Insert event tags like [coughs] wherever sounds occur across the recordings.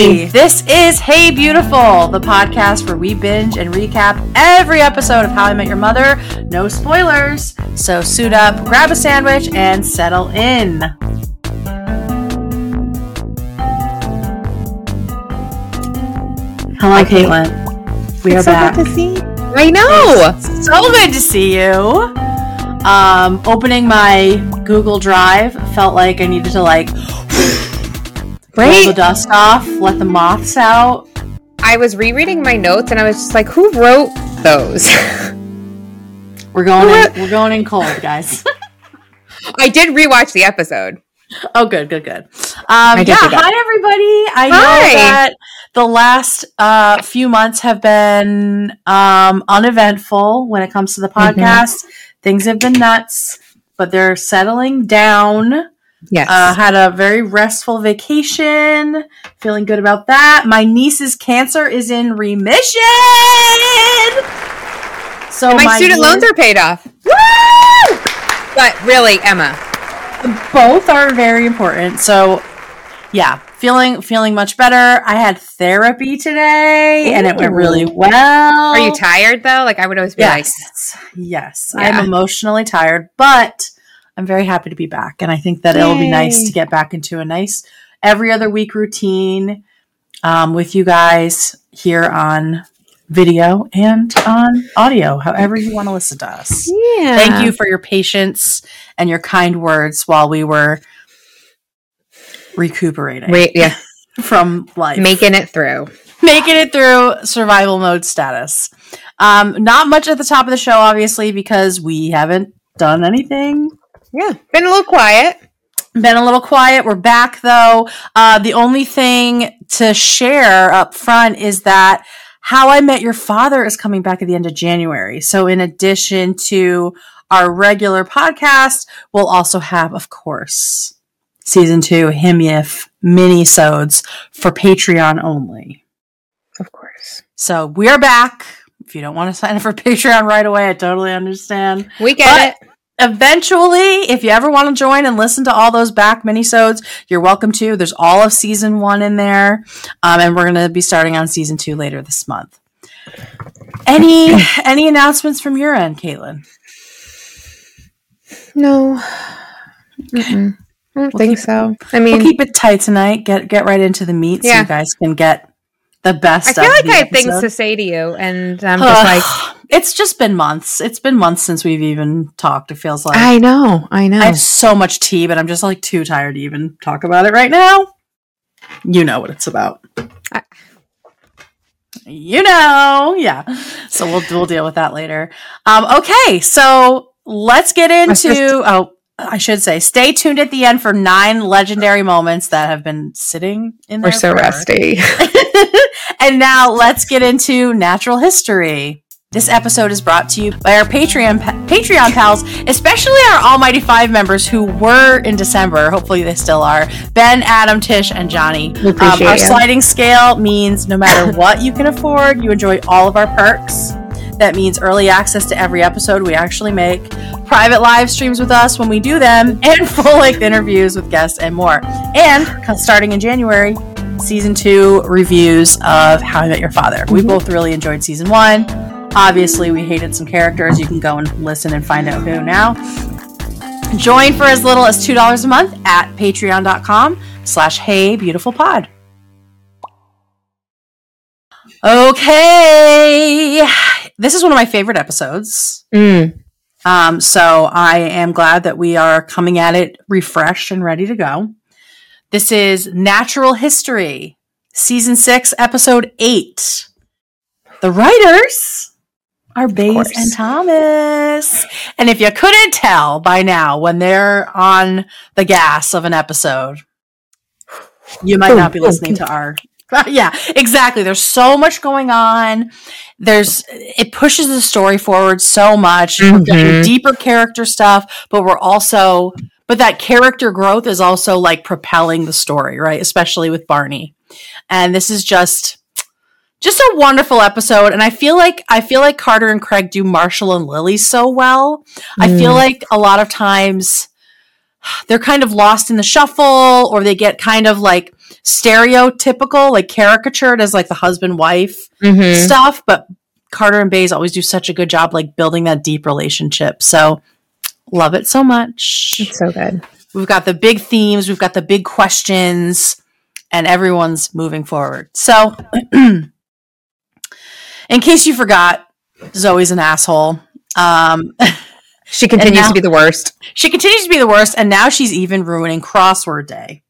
Hey, this is Hey Beautiful, the podcast where we binge and recap every episode of How I Met Your Mother. No spoilers. So suit up, grab a sandwich, and settle in. Hello, Caitlin. We are so back. good to see. I know. So good to see you. Um, opening my Google Drive felt like I needed to like roll the dust off, let the moths out. I was rereading my notes and I was just like, who wrote those? [laughs] We're going in, we're going in cold, guys. [laughs] I did rewatch the episode. oh, good, good, good. Um, yeah, hi everybody. I know Hi. that the last uh, few months have been um, uneventful when it comes to the Mm-hmm. podcast. Things have been nuts, but they're settling down. Yes. Uh, had a very restful vacation. Feeling good about that. My niece's cancer is in remission. So my, student niece- loans are paid off. Woo! But really, Emma, both are very important. So yeah, feeling feeling much better. I had therapy today and it went really well. are you tired though? Like I would always be Yes. yes. Yeah. I'm emotionally tired, but I'm very happy to be back. And I think that it'll be nice to get back into a nice every other week routine um, with you guys here on video and on audio, however you want to listen to us. yeah. Thank you for your patience and your kind words while we were recuperating Wait, yeah, [laughs] from life, making it through. making it through survival mode status. Um, not much at the top of the show, obviously, because we haven't done anything. Yeah, been a little quiet. Been a little quiet. We're back though. Uh, the only thing to share up front is that How I Met Your Father is coming back at the end of January. So, in addition to our regular podcast, we'll also have, of course, season two Him Yif mini-sodes for Patreon only. Of course, So we are back. If you don't want to sign up for [laughs] Patreon right away, I totally understand. we get But- Eventually, if you ever want to join and listen to all those back minisodes, you're welcome to. There's all of season one in there, um, and we're going to be starting on season two later this month. Any [clears throat] any announcements from your end, Caitlin? No, Mm-mm. I don't think keep- so. I mean, we'll keep it tight tonight. Get get right into the meat, so you guys can get the best. I feel like I have things to say to you, and I'm just like, it's just been months. It's been months since we've even talked. It feels like I know, I know. I have so much tea, but I'm just like too tired to even talk about it right now. You know what it's about. I- you know, yeah. So we'll we'll deal with that later. Um, okay, so let's get into. just- oh, I should say, stay tuned at the end for nine legendary moments that have been sitting in there. We're so forever. rusty. [laughs] and now let's get into natural history. This episode is brought to you by our Patreon Patreon pals, especially our Almighty Five members who were in December. Hopefully, they still are. Ben, Adam, Tish, and Johnny. We um, appreciate our you. sliding scale means no matter [laughs] what you can afford, you enjoy all of our perks. That means early access to every episode we actually make, private live streams with us when we do them, and [laughs] full length interviews with guests and more. And starting in January, season two reviews of How I Met Your Father. We mm-hmm. both really enjoyed season one. Obviously, we hated some characters. You can go and listen and find out who now. Join for as little as $2 a month at patreon.com slash hey beautiful pod. Okay. This is one of my favorite episodes. Mm. Um, so I am glad that we are coming at it refreshed and ready to go. This is Natural History, Season 6, Episode 8. The writers are Bays and Thomas. And if you couldn't tell by now, when they're on the gas of an episode, you might not be listening to our. [laughs] yeah, exactly. There's so much going on. There's it pushes the story forward so much. Mhm. deeper character stuff, but we're also but that character growth is also like propelling the story, right? Especially with Barney. And this is just just a wonderful episode and i feel like i feel like carter and craig do marshall and lily so well i feel Mm. like a lot of times [sighs] they're kind of lost in the shuffle or they get kind of like stereotypical, like caricatured as like the husband wife Mhm. stuff. But Carter and Bays always do such a good job like building that deep relationship. So love it so much. It's so good. We've got the big themes, we've got the big questions, and everyone's moving forward. So, [clears throat] in case you forgot, Zoe's an asshole. Um, [laughs] She continues now- to be the worst. she continues to be the worst, and now she's even ruining crossword day.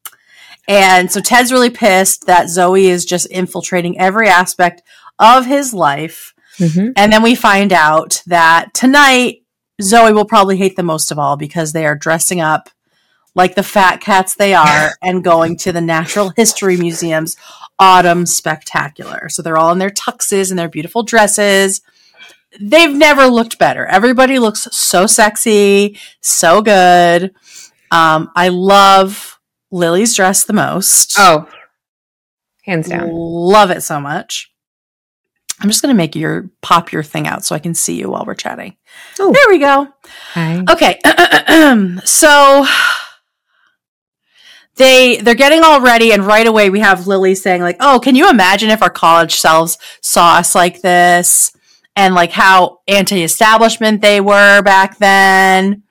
And so Ted's really pissed that Zoe is just infiltrating every aspect of his life. Mhm. And then we find out that tonight Zoe will probably hate the most of all because they are dressing up like the fat cats they are [laughs] and going to the Natural History Museum's autumn spectacular. So they're all in their tuxes and their beautiful dresses. They've never looked better. Everybody looks so sexy, so good. Um, I love Lily's dress the most. Oh, hands down. Love it so much. I'm just gonna make your pop your thing out so I can see you while we're chatting. Oh. There we go. Hi. Okay. [clears throat] so they they're getting all ready and right away we have Lily saying like, "Oh, can you imagine if our college selves saw us like this?" And like how anti-establishment they were back then.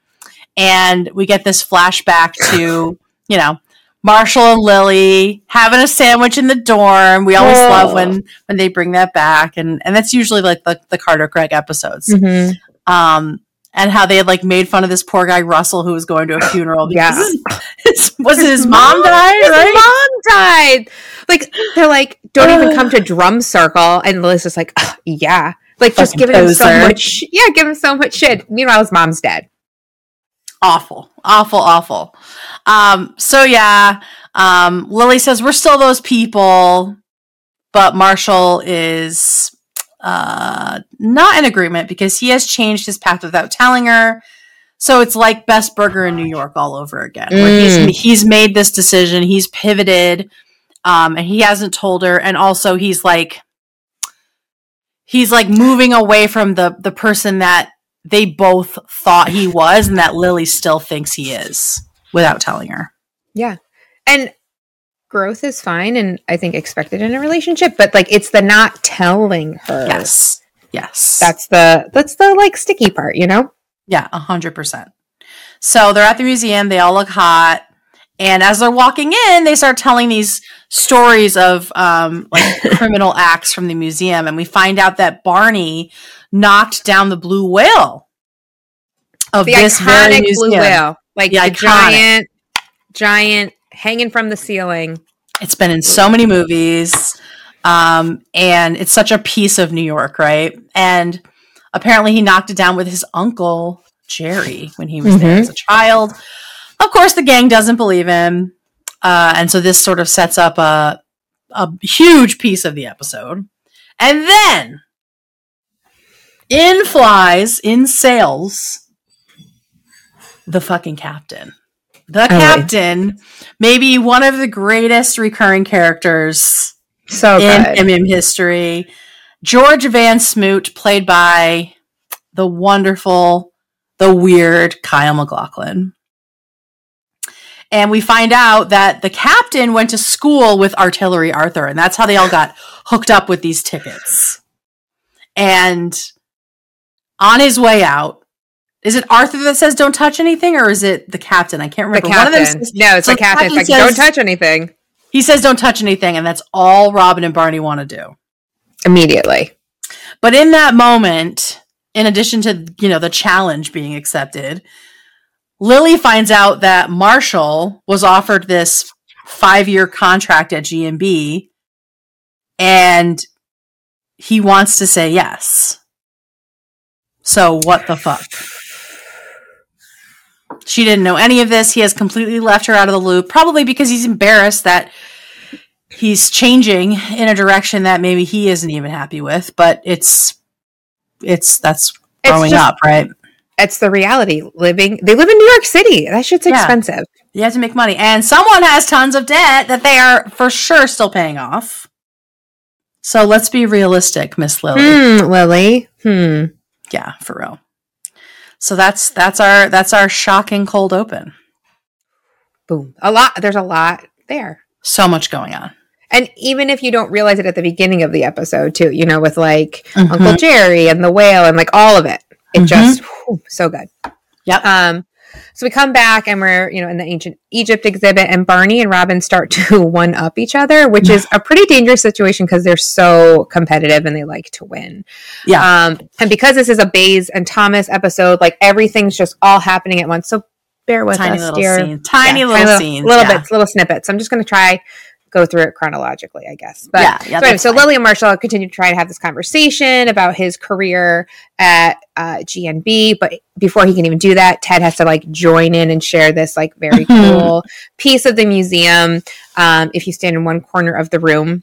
And we get this flashback to, you know, Marshall and Lily having a sandwich in the dorm. We always Oh. love when when they bring that back and and that's usually like the, the Carter Craig episodes Mhm. um, and how they had like made fun of this poor guy Russell who was going to a funeral. Yeah. his- was it his mom [laughs] died? His Right? mom died. Like they're like, don't even come to drum circle, and Lily's just like, yeah, like just giving him so much, yeah, give him so much shit. Meanwhile, his mom's dead. Awful, awful, awful. Um, so yeah, um, Lily says we're still those people, but Marshall is uh, not in agreement because he has changed his path without telling her. So it's like Best Burger in New York all over again. Where Mm. he's he's made this decision, he's pivoted, um, and he hasn't told her. And also, he's like he's like moving away from the the person that they both thought he was, and that Lily still thinks he is without telling her. Yeah, and growth is fine, and I think expected in a relationship, but like it's the not telling her. Yes, yes, that's the that's the like sticky part, you know. Yeah, a hundred percent. So they're at the museum. They all look hot, and as they're walking in, they start telling these stories of um, like [laughs] criminal acts from the museum, and we find out that Barney knocked down the blue whale of The this iconic blue whale, like The the, giant, giant hanging from the ceiling. It's been in so many movies. Um, and it's such a piece of New York, right? And apparently he knocked it down with his uncle, Jerry, when he was there Mhm. as a child. Of course, the gang doesn't believe him. Uh, and so this sort of sets up a, a huge piece of the episode. And then in flies, in sails, the fucking captain. The captain, maybe one of the greatest recurring characters So in good. MM history. George Van Smoot, played by the wonderful, the weird Kyle MacLachlan. And we find out that the captain went to school with Artillery Arthur, and that's how they all got hooked up with these tickets. And on his way out, is it Arthur that says don't touch anything, or is it the captain? I can't the remember. One of them captain. says, no, it's so the the captain. It's like captain don't touch anything he says don't touch anything, and that's all Robin and Barney want to do. immediately. But in that moment, in addition to you know the challenge being accepted, Lily finds out that Marshall was offered this five-year contract at GNB, and he wants to say yes. So what the fuck? She didn't know any of this. He has completely left her out of the loop, probably because he's embarrassed that he's changing in a direction that maybe he isn't even happy with. But it's it's that's It's growing just- up, right? It's the reality. Living, they live in New York City. That shit's Yeah. expensive. You have to make money, and someone has tons of debt that they are for sure still paying off. So let's be realistic, Miss Lily. Hmm, Lily. Hmm. Yeah, for real. So that's that's our that's our shocking cold open. boom. A lot. There's a lot there. So much going on. And even if you don't realize it at the beginning of the episode, too, you know, with like Mhm. Uncle Jerry and the whale and like all of it, it Mhm. just so good. Yep. Um, so we come back and we're you know in the ancient Egypt exhibit, and Barney and Robin start to [laughs] one up each other, which is a pretty dangerous situation because they're so competitive and they like to win. Yeah. Um, and because this is a Bays and Thomas episode, like everything's just all happening at once. So bear with tiny us, little dear. scenes. Tiny Yeah, little scenes. little yeah. bits, little snippets. I'm just going to try go through it chronologically, I guess. But yeah, yeah. so, anyway, so. Lily and Marshall continue to try to have this conversation about his career at uh, GNB, but before he can even do that, Ted has to like join in and share this like very [laughs] cool piece of the museum. Um, if you stand in one corner of the room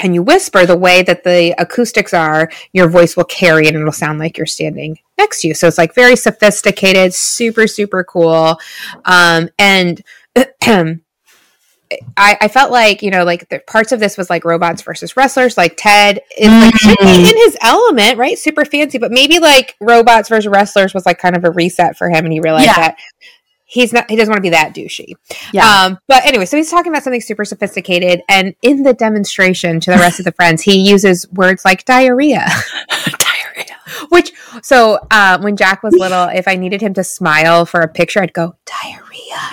and you whisper the way that the acoustics are, your voice will carry and it'll sound like you're standing next to you. So it's like very sophisticated, super super cool, um, and. [clears throat] I, I felt like you know like the parts of this was like robots versus wrestlers like ted is like should be Mhm. in his element right super fancy but maybe like robots versus wrestlers was like kind of a reset for him and he realized Yeah. that he's not he doesn't want to be that douchey yeah. um but anyway so he's talking about something super sophisticated and in the demonstration to the rest of the friends he uses words like diarrhea [laughs] Diarrhea. which so uh, when jack was little if i needed him to smile for a picture i'd go diarrhea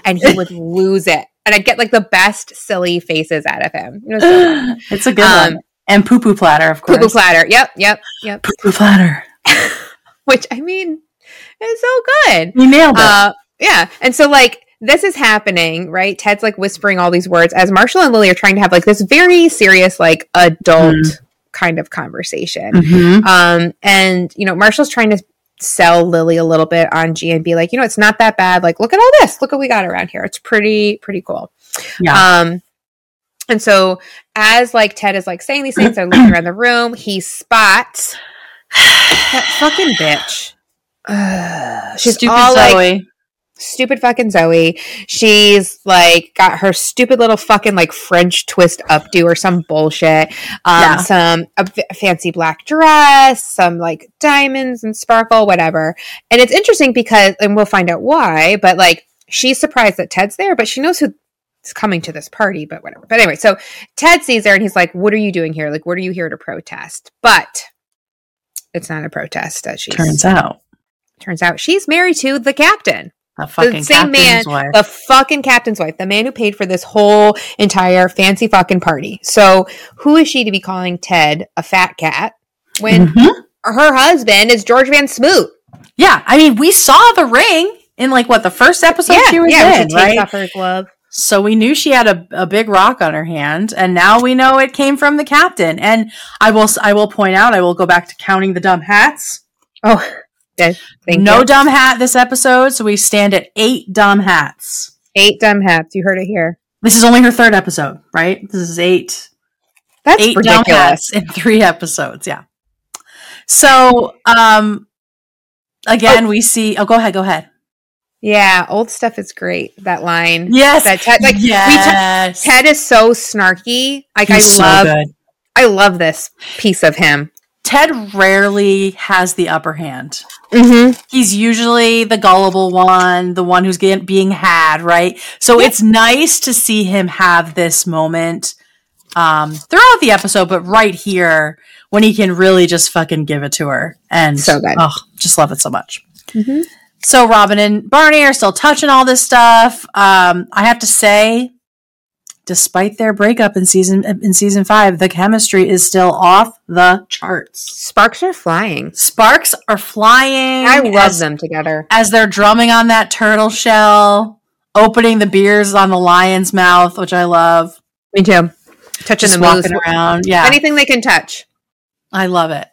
and he would lose it and i'd get like the best silly faces out of him it so [gasps] it's a good Um, one. And poo poo platter, of course. Poo poo platter. Yep, yep, yep. Poo poo platter. [laughs] Which I mean is so good. You nailed it. Uh, yeah. And so like this is happening, right? Ted's like whispering all these words as Marshall and Lily are trying to have like this very serious, like adult Mhm. kind of conversation. Mhm. Um, and you know, Marshall's trying to sell Lily a little bit on GNB like, you know, it's not that bad. Like, look at all this. Look what we got around here. It's pretty, pretty cool. Yeah. Um, and so as like Ted is like saying these things, they're looking around the room. He spots [sighs] that fucking bitch. [sighs] Ugh. she's Stupid all like Zoe. Stupid fucking Zoe. She's like got her stupid little fucking like French twist updo or some bullshit. Um, Yeah. some a v- fancy black dress, some like diamonds and sparkle, whatever. And it's interesting because, and we'll find out why. But like, she's surprised that Ted's there, but she knows who is coming to this party. But whatever. But anyway, so Ted sees her and he's like, "What are you doing here? Like, what are you here to protest?" But it's not a protest. That she's Turns out. turns out she's married to the captain The fucking same captain's man, wife. the fucking captain's wife, the man who paid for this whole entire fancy fucking party. So, who is she to be calling Ted a fat cat when Mhm. her husband is George Van Smoot? Yeah, I mean, we saw the ring in like what the first episode she was yeah, in, she takes right? off her glove. So we knew she had a, a big rock on her hand, and now we know it came from the captain. And I will I will point out, I will go back to counting the dumb hats. Oh, no you. dumb hat this episode, so we stand at eight dumb hats. eight dumb hats. You heard it here. This is only her third episode, right? This is eight That's eight dumb hats in three episodes. Yeah. So, um, again, we see. Oh, go ahead. Go ahead. Yeah, old stuff is great. That line. Yes. That Ted, like we yes. t- Ted is so snarky. Like He's I love, good. I love this piece of him. Ted rarely has the upper hand. Mm-hmm. He's usually the gullible one, the one who's get, being had, right? So it's nice to see him have this moment um, throughout the episode, but right here when he can really just fucking give it to her. And So good. Oh, just love it so much. Mhm. So Robin and Barney are still touching all this stuff. Um, I have to say, despite their breakup in season in season five, the chemistry is still off the charts. Sparks are flying. Sparks are flying. I love as, them together. as they're drumming on that turtle shell, opening the beers on the lion's mouth, which I love. Me too. Touching Just the moose. walking around, yeah, Anything they can touch. I love it.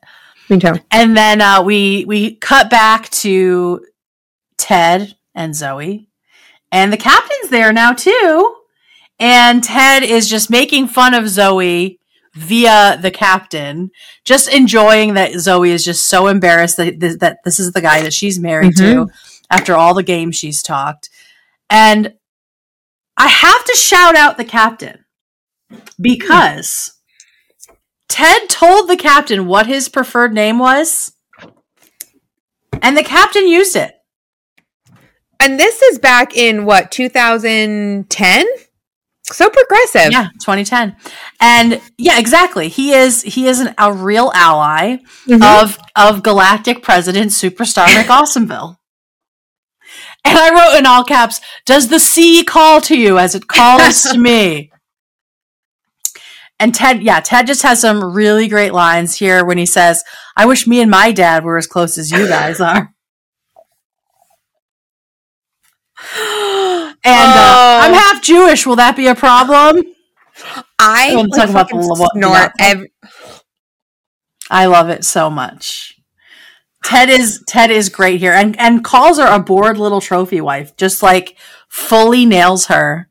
Me too. And then uh, we we cut back to Ted and Zoe, and the captain's there now too. And Ted is just making fun of Zoe via the captain, just enjoying that Zoe is just so embarrassed that this, that this is the guy that she's married to mm-hmm. after all the games she's talked. And I have to shout out the captain because Ted told the captain what his preferred name was, and the captain used it. And this is back in what 2010. So progressive. Yeah, 2010. And yeah, exactly. He is he is an, a real ally Mhm. of of galactic president superstar McAwesomeville. [laughs] And I wrote in all caps, "Does the sea call to you as it calls to me?" [laughs] And Ted, yeah, Ted just has some really great lines here when he says, "I wish me and my dad were as close as you guys are." [laughs] And uh, Oh. I'm half Jewish. Will that be a problem? I We'll like, talk about the- what- snort yeah. every- I love it so much. Ted is Ted is great here, and and calls her a bored little trophy wife. Just like fully nails her,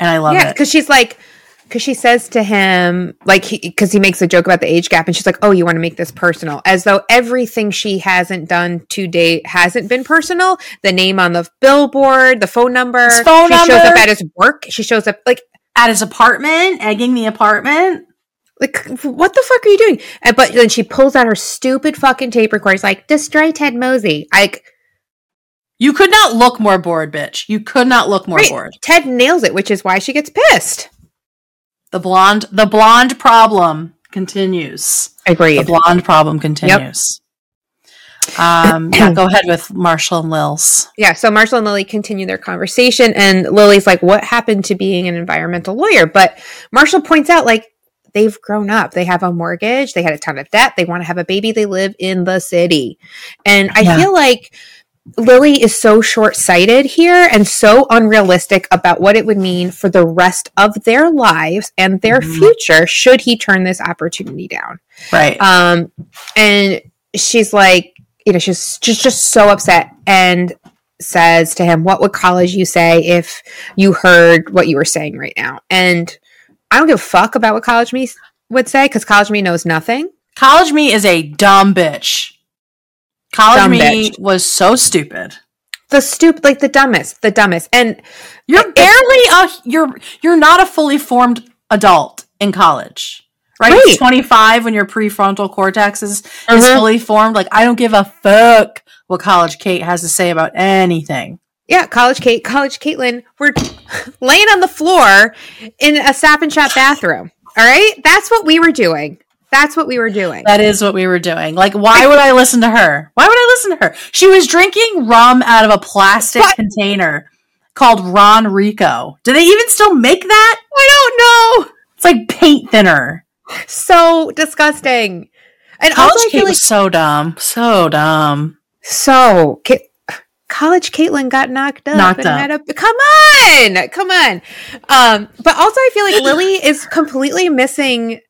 and I love yeah, it. because she's like, because she says to him, like, because he, makes a joke about the age gap, and she's like, "Oh, you want to make this personal?" As though everything she hasn't done to date hasn't been personal. The name on the billboard, the phone number, His phone she shows up at his work. She shows up like, At his apartment, egging the apartment. like, what the fuck are you doing? And, but then she pulls out her stupid fucking tape recorder. She's like, "Destroy Ted Mosby." Like, You could not look more bored, bitch. You could not look more right, bored. Ted nails it, which is why she gets pissed. The blonde, the blonde problem continues. Agreed. The blonde problem continues. Um, yeah, go [clears throat] ahead with Marshall and Lils. yeah, so Marshall and Lily continue their conversation, and Lily's like, What happened to being an environmental lawyer? But Marshall points out, like, they've grown up. They have a mortgage, they had a ton of debt, they want to have a baby, they live in the city. And I Yeah. feel like Lily is so short sighted here and so unrealistic about what it would mean for the rest of their lives and their Mhm. future should he turn this opportunity down. Right. Um, and she's like, you know, she's just just so upset and says to him, "What would college you say if you heard what you were saying right now?" And I don't give a fuck about what college me would say because college me knows nothing. College me is a dumb bitch. College me bitch. was so stupid. The stupid, like the dumbest, the dumbest. And You're barely a you're you're not a fully formed adult in college. Right? Right. It's 25 when your prefrontal cortex is, is Mhm. fully formed. Like I don't give a fuck what college Kate has to say about anything. yeah, college Kate, college Caitlin, we're [laughs] laying on the floor in a Stop and Shop bathroom. All right, that's what we were doing. That's what we were doing. That is what we were doing. Like, why would I listen to her? Why would I listen to her? She was drinking rum out of a plastic What? container called Ronrico. Do they even still make that? I don't know. It's like paint thinner. so disgusting. And College also, I Kate feel like was so dumb. So dumb. so. College Caitlin got knocked up. Knocked and up. had a- come on, come on. Um, but also, I feel like Lily is completely missing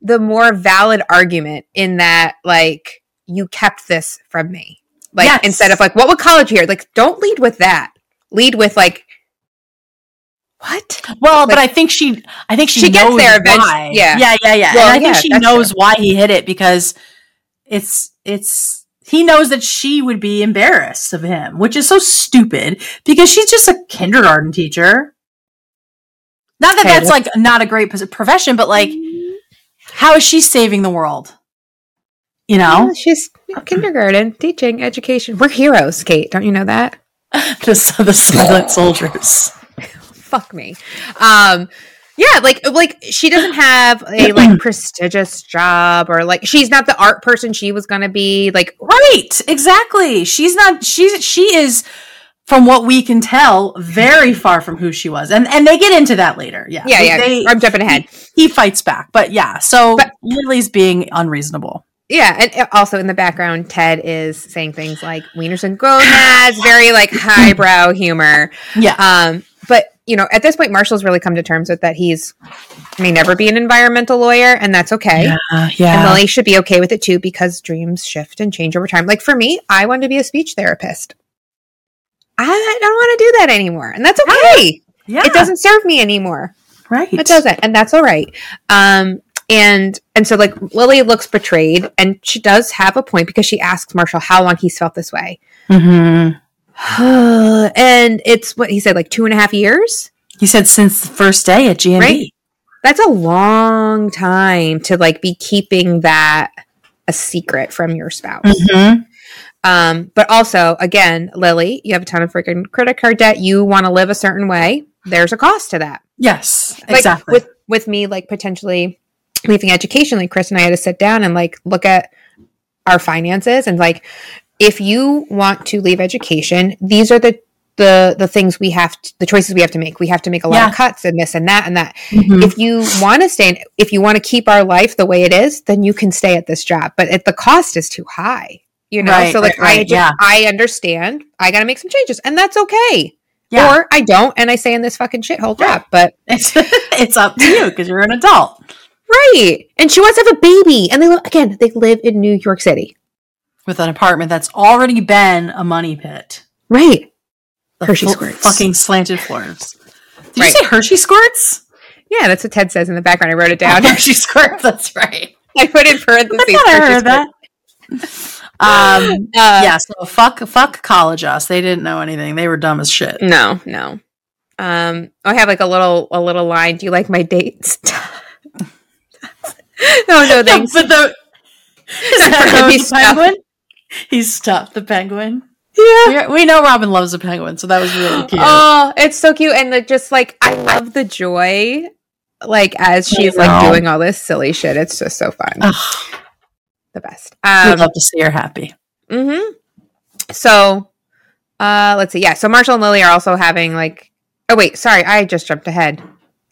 the more valid argument in that, like, you kept this from me. Like, Yes. instead of like, what would college hear? Like, don't lead with that. Lead with like, what? Well, but I think she, I think she, She gets there eventually, why. yeah. yeah, yeah, yeah. Well, and I think yeah, she that's knows why he hit it because it's, it's. He knows that she would be embarrassed of him, which is so stupid because she's just a kindergarten teacher. Not that Hey, that's like not a great profession, but like, mm. How is she saving the world? You know, Yeah, she's kindergarten teaching education. We're heroes, Kate. Don't you know that? [laughs] the, the silent [laughs] soldiers. fuck me. Um yeah, like like she doesn't have a like [clears throat] prestigious job or like she's not the art person she was gonna be. Like Right, exactly. She's not. She's she is, from what we can tell, very far from who she was, and and they get into that later. Yeah, yeah, yeah. they- I'm jumping ahead. he fights back, but yeah. So But- Lily's being unreasonable. Yeah, and also in the background, Ted is saying things like wieners and gonads, very like highbrow humor. Yeah, Um, but you know, at this point, Marshall's really come to terms with that he's may never be an environmental lawyer, and that's okay. yeah, And yeah. Lily should be okay with it too because dreams shift and change over time. Like for me, I wanted to be a speech therapist. I don't want to do that anymore. And that's okay. yeah. It doesn't serve me anymore. right. It doesn't. And that's all right. Um, and and so like Lily looks betrayed and she does have a point because she asks Marshall how long he's felt this way. hmm [sighs] and it's what he said, like two and a half years. He said since the first day at G and Right. That's a long time to like be keeping that a secret from your spouse. Mm-hmm. Um, but also, again, Lily, you have a ton of freaking credit card debt. You want to live a certain way. There's a cost to that. Yes, Like exactly. with with me, like potentially leaving education, like Chris and I had to sit down and like look at our finances and like if you want to leave education, these are the the the things we have to, the choices we have to make. We have to make a lot Yeah. of cuts and this and that and that. Mhm. If you want to stay, in, if you want to keep our life the way it is, then you can stay at this job. But if the cost is too high, you know. Right, so like right, I right, just, yeah. I understand. I got to make some changes, and that's okay. yeah, Or I don't, and I say in this fucking shithole job. But [laughs] it's it's up to you because you're an adult right, and she wants to have a baby, and they li- again they live in New York City. with an apartment that's already been a money pit. Right. The Hershey fu- squirts. fucking slanted floors. Did you say Hershey squirts? Yeah, that's what Ted says in the background. I wrote it [laughs] down. Hershey squirts. That's right. I put in parentheses. I I heard that. Um, [laughs] Uh, yeah. So fuck, fuck college us. They didn't know anything. They were dumb as shit. No, no. Um, I have like a little a little line. Do you like my dates? [laughs] no, no, [laughs] thanks. but the is That the penguin? He stuffed the penguin. yeah. We, know Robin loves a penguin, so that was really cute. [gasps] Oh, it's so cute, and the, just like I love the joy, like as she's like doing all this silly shit. It's just so fun. The best. I'd Um, love to see her happy. Mm-hmm. So, uh, let's see. Yeah. So Marshall and Lily are also having like. Oh wait, sorry, I just jumped ahead.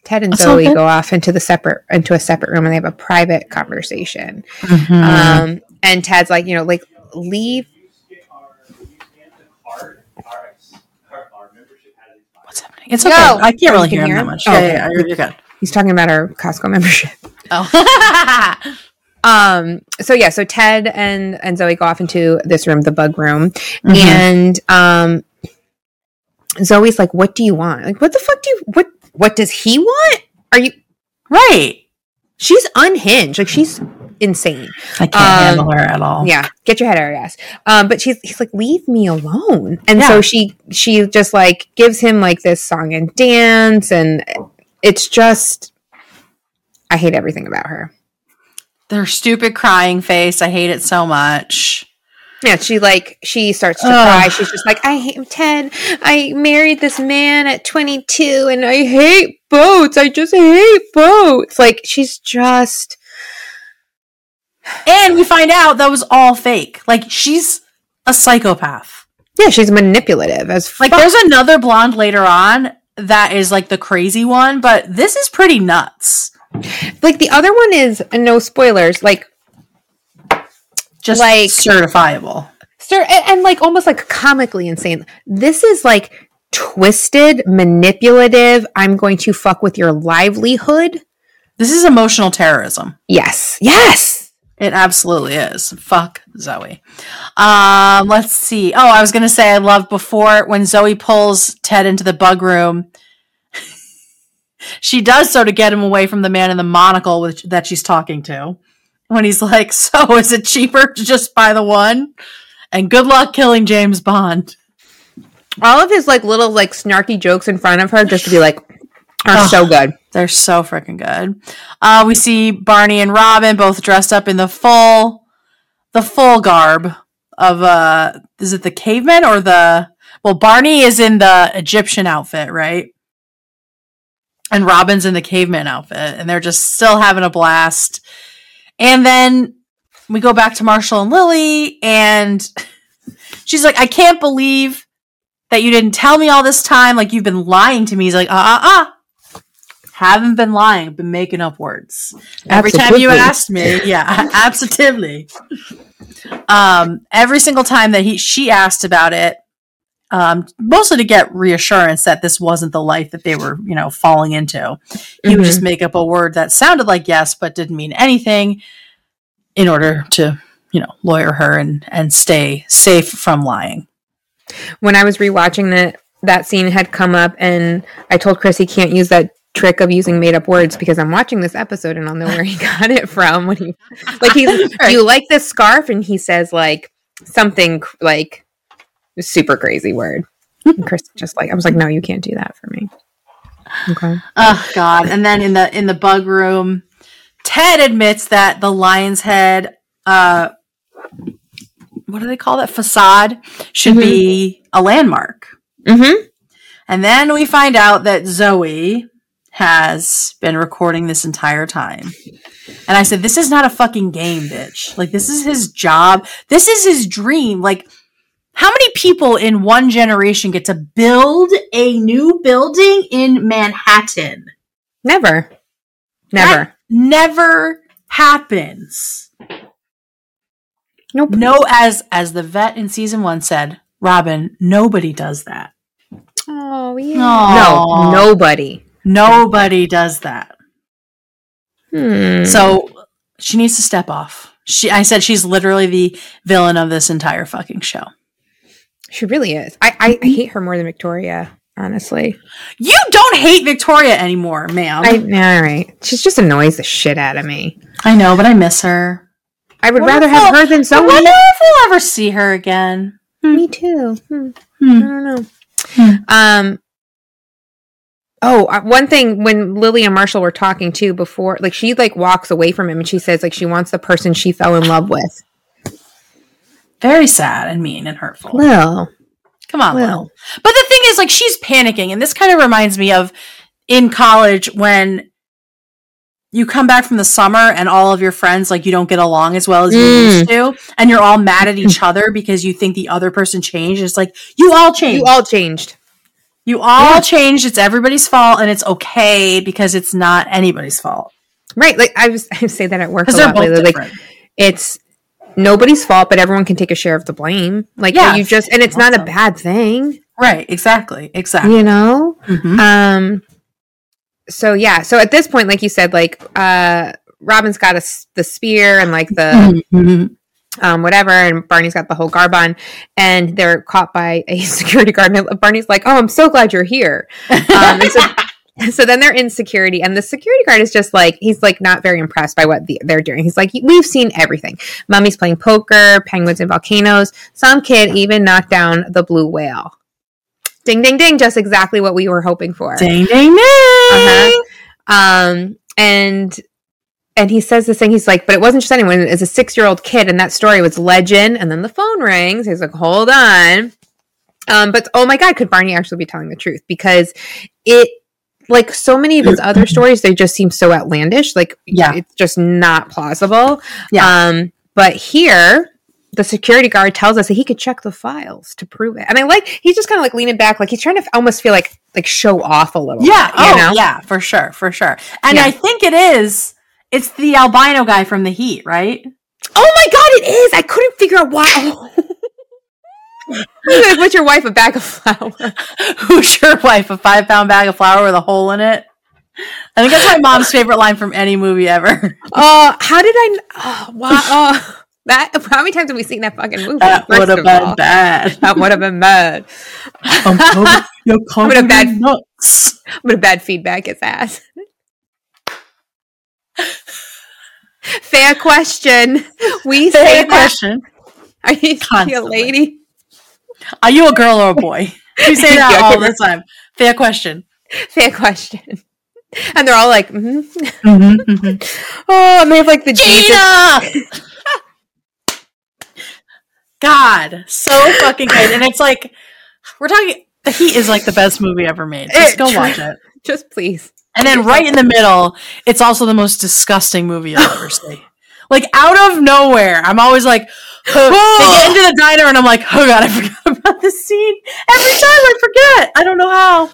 Ted and That's Zoe go off into the separate into a separate room and they have a private conversation. Mhm. Um, and Ted's like, you know, like leave. What's happening? It's okay. No. I can't really hear can him that much. Oh, yeah, okay. yeah, yeah, you're good. He's talking about our Costco [laughs] membership. Oh. [laughs] Um. So yeah. So Ted and and Zoe go off into this room, the bug room, Mhm. and um, Zoe's like, "What do you want? Like, what the fuck do you what? What does he want? Are you?" right. She's unhinged. Like she's insane. I can't Um, handle her at all. Yeah, get your head out of your ass. Um, but she's he's like, leave me alone. And Yeah. so she she just like gives him like this song and dance, and it's just I hate everything about her. Their stupid crying face. I hate it so much. Yeah, she like she starts to Ugh. cry. She's just like, I hate Ted. I married this man at 22, and I hate boats. I just hate boats. Like she's just And we find out that was all fake. Like she's a psychopath. yeah, she's manipulative as Like there's another blonde later on that is like the crazy one, but this is pretty nuts. Like the other one is and no spoilers. Like Just Like- like certifiable. Sir, and, and like almost like comically insane. This is like twisted, manipulative. I'm going to fuck with your livelihood. This is emotional terrorism. Yes, yes. It absolutely is. Fuck Zoe. Um, let's see. Oh, I was gonna say I love before when Zoe pulls Ted into the bug room. She does so to get him away from the man in the monocle which, that she's talking to. When he's like, [laughs] "So is it cheaper to just buy the one?" And good luck killing James Bond. All of his like little like snarky jokes in front of her just to be like are Ugh. so good. They're so freaking good. Uh, we see Barney and Robin both dressed up in the full, the full garb of uh, is it the caveman or the? Well, Barney is in the Egyptian outfit, right? And Robin's in the caveman outfit, and they're just still having a blast. And then we go back to Marshall and Lily, and [laughs] she's like, "I can't believe that you didn't tell me all this time. Like you've been lying to me." He's like, "Uh, uh, uh." haven't been lying, been making up words. Every time you asked me, [laughs] yeah, absolutely. Um, every single time that he she asked about it, um, mostly to get reassurance that this wasn't the life that they were, you know, falling into. He would Mhm. just make up a word that sounded like yes, but didn't mean anything in order to, you know, lawyer her and and stay safe from lying. When I was rewatching that that scene had come up and I told Chris he can't use that trick of using made up words because I'm watching this episode and I'll know where he [laughs] got it from when he like he's [laughs] you like this scarf and he says like something like super crazy word. And Chris just like I was like, no, you can't do that for me. Okay. Oh God! And then in the in the bug room, Ted admits that the lion's head uh, what do they call that facade should Mhm. be a landmark. Mm-hmm. And then we find out that Zoe has been recording this entire time. And I said, This is not a fucking game, bitch. Like, this is his job. This is his dream. Like, how many people in one generation get to build a new building in Manhattan? Never. Never. That never happens. Nope. No, as as the vet in season one said, Robin, nobody does that. Oh yeah. Aw. No, nobody. Nobody does that. Hmm. So she needs to step off. She, I said she's literally the villain of this entire fucking show. She really is. I, I, I hate her more than Victoria. Honestly, You don't hate Victoria anymore, ma'am. I I, all right. She just annoys the shit out of me. I know, but I miss her. I would Wonder rather have her than someone. I wonder if we'll ever see her again. Me too. Hmm. I Hmm. don't know. Hmm. Um. Oh, uh, one thing when Lily and Marshall were talking too before, like she like walks away from him and she says like she wants the person she fell in love with. Very sad and mean and hurtful. Well, Come on, well. Lil. But the thing is, like, she's panicking, and this kind of reminds me of in college when you come back from the summer and all of your friends like you don't get along as well as you Mm. used to, and you're all mad at each other because you think the other person changed. It's like you all changed. you all changed. You all Yeah. changed. It's everybody's fault, and it's okay because it's not anybody's fault Right. Like I was [laughs] I say that at work a lot lately. Like it's nobody's fault, but everyone can take a share of the blame. Like Yeah. you just and it's not a bad thing, right? Exactly. Exactly. you know? Mhm. Um so yeah, so at this point like you said like uh Robin's got a, the spear and like the Mhm. um, whatever, and Barney's got the whole garbon, and they're caught by a [laughs] security guard. And Barney's like, "Oh, I'm so glad you're here." [laughs] Um, and so, [laughs] so then they're in security, and the security guard is just like he's like not very impressed by what the, they're doing. He's like, "We've seen everything. Mummy's playing poker, penguins and volcanoes. Some kid even knocked down the blue whale." Ding, ding, ding! Just exactly what we were hoping for. Ding ding ding. Uh-huh. Um, and and he says this thing. He's like, but it wasn't just anyone. It's a six year old kid, and that story was legend. And then the phone rings. He's like, hold on. Um, but oh my god, could Barney actually be telling the truth? Because it, like so many of his other [clears throat] stories, they just seem so outlandish. Like, Yeah. it's just not plausible. Yeah. Um, but here. The security guard tells us that he could check the files to prove it, and I like he's just kind of like leaning back, like he's trying to almost feel like like show off a little. Yeah. bit, you oh, know? yeah. For sure. For sure. And Yeah. I think it is. It's the albino guy from the Heat, right? Oh my god, it is! I couldn't figure out why. What's your wife a bag of flour? [laughs] Who's your wife? A five pound bag of flour with a hole in it? I think that's my mom's favorite line from any movie ever. Uh, [laughs] how did I? Oh, wow. Oh, that. How many times have we seen that fucking movie? That would have been all? bad. That would have been bad. I'm covered, you're [laughs] have bad- nuts. Would have bad feedback his ass. Fair question. We say Fair that. question. You, are you a lady? Are you a girl or a boy? [laughs] You say that Yeah, all the time. Fair question. Fair question. And they're all like, mhm. Mm-hmm, [laughs] oh, and they have like the Jesus. Gina! [laughs] God, so fucking good. And it's like, we're talking, The Heat is like the best movie ever made. Just go watch it. Just please. And then right in the middle, it's also the most disgusting movie you'll ever see. Like out of nowhere, I'm always like, oh, [sighs] they get into the diner and I'm like, oh god, I forgot [laughs] about this scene. Every time I forget. I don't know how.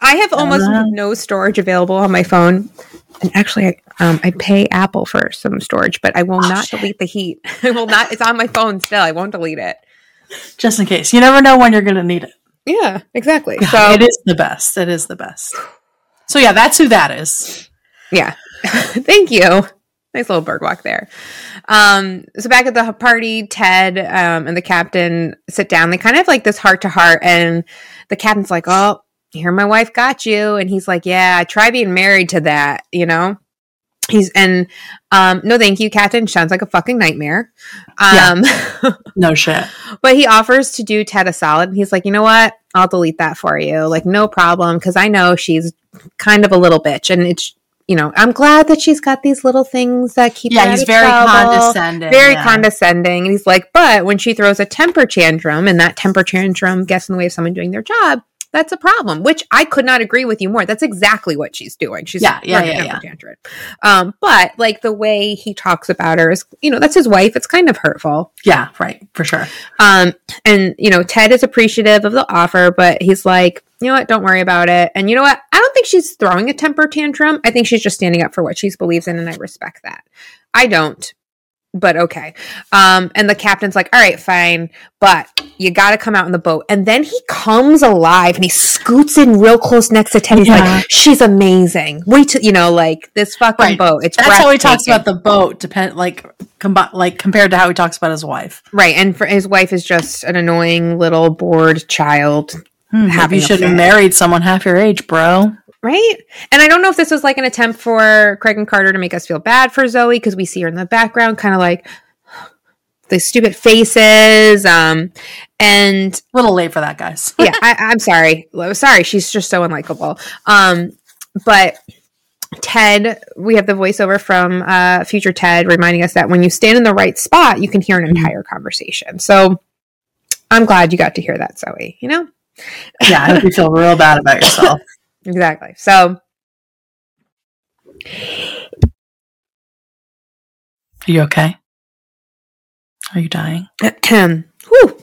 I have almost Uh. no storage available on my phone. And actually, I, um, I pay Apple for some storage, but I will Oh, not shit. delete the heat. [laughs] I will not. It's on my phone still. I won't delete it. Just in case. You never know when you're gonna need it. Yeah, exactly. God, So it is the best. It is the best. So yeah, that's who that is. yeah, [laughs] thank you. Nice little bird walk there. Um, so back at the party, Ted um, and the captain sit down. They kind of like this heart to heart, and the captain's like, "Oh, here my wife got you," and he's like, "Yeah, try being married to that," you know. He's and um, no, thank you, Captain. Sounds like a fucking nightmare. Um, [laughs] No shit. but he offers to do Ted a solid. And he's like, you know what? I'll delete that for you. Like, no problem, because I know she's kind of a little bitch, and it's you know, I'm glad that she's got these little things that keep her Yeah, he's very trouble." condescending. Very yeah. condescending. And he's like, but when she throws a temper tantrum and that temper tantrum gets in the way of someone doing their job, that's a problem, which I could not agree with you more. That's exactly what she's doing. She's Yeah, yeah, throwing a yeah, temper tantrum. Um, but like the way he talks about her is, you know, that's his wife. It's kind of hurtful. Yeah, right, for sure. Um, and you know, Ted is appreciative of the offer, but he's like, you know what, don't worry about it. And you know what? I don't think she's throwing a temper tantrum. I think she's just standing up for what she believes in, and I respect that. I don't, but okay. Um, and the captain's like, all right, fine, but you got to come out in the boat. And then he comes alive and he scoots in real close next to Ted. He's Yeah. like, she's amazing. Wait till you know, like this fucking Right. boat. It's That's how he talks about the boat, depend like combi- like compared to how he talks about his wife. right. And for his wife is just an annoying little bored child Hmm, you should have married someone half your age, bro. Right? And I don't know if this was like an attempt for Craig and Carter to make us feel bad for Zoe because we see her in the background, kind of like the stupid faces. Um, and A little late for that, guys. [laughs] yeah, I, [laughs] I'm sorry. Sorry, she's just so unlikable. Um, but Ted, we have the voiceover from uh, future Ted reminding us that when you stand in the right spot, you can hear an entire conversation. So I'm glad you got to hear that, Zoe. You know? Yeah, I hope you feel real bad about yourself. [laughs] Exactly. So Are you okay? Are you dying? [clears throat] Whew.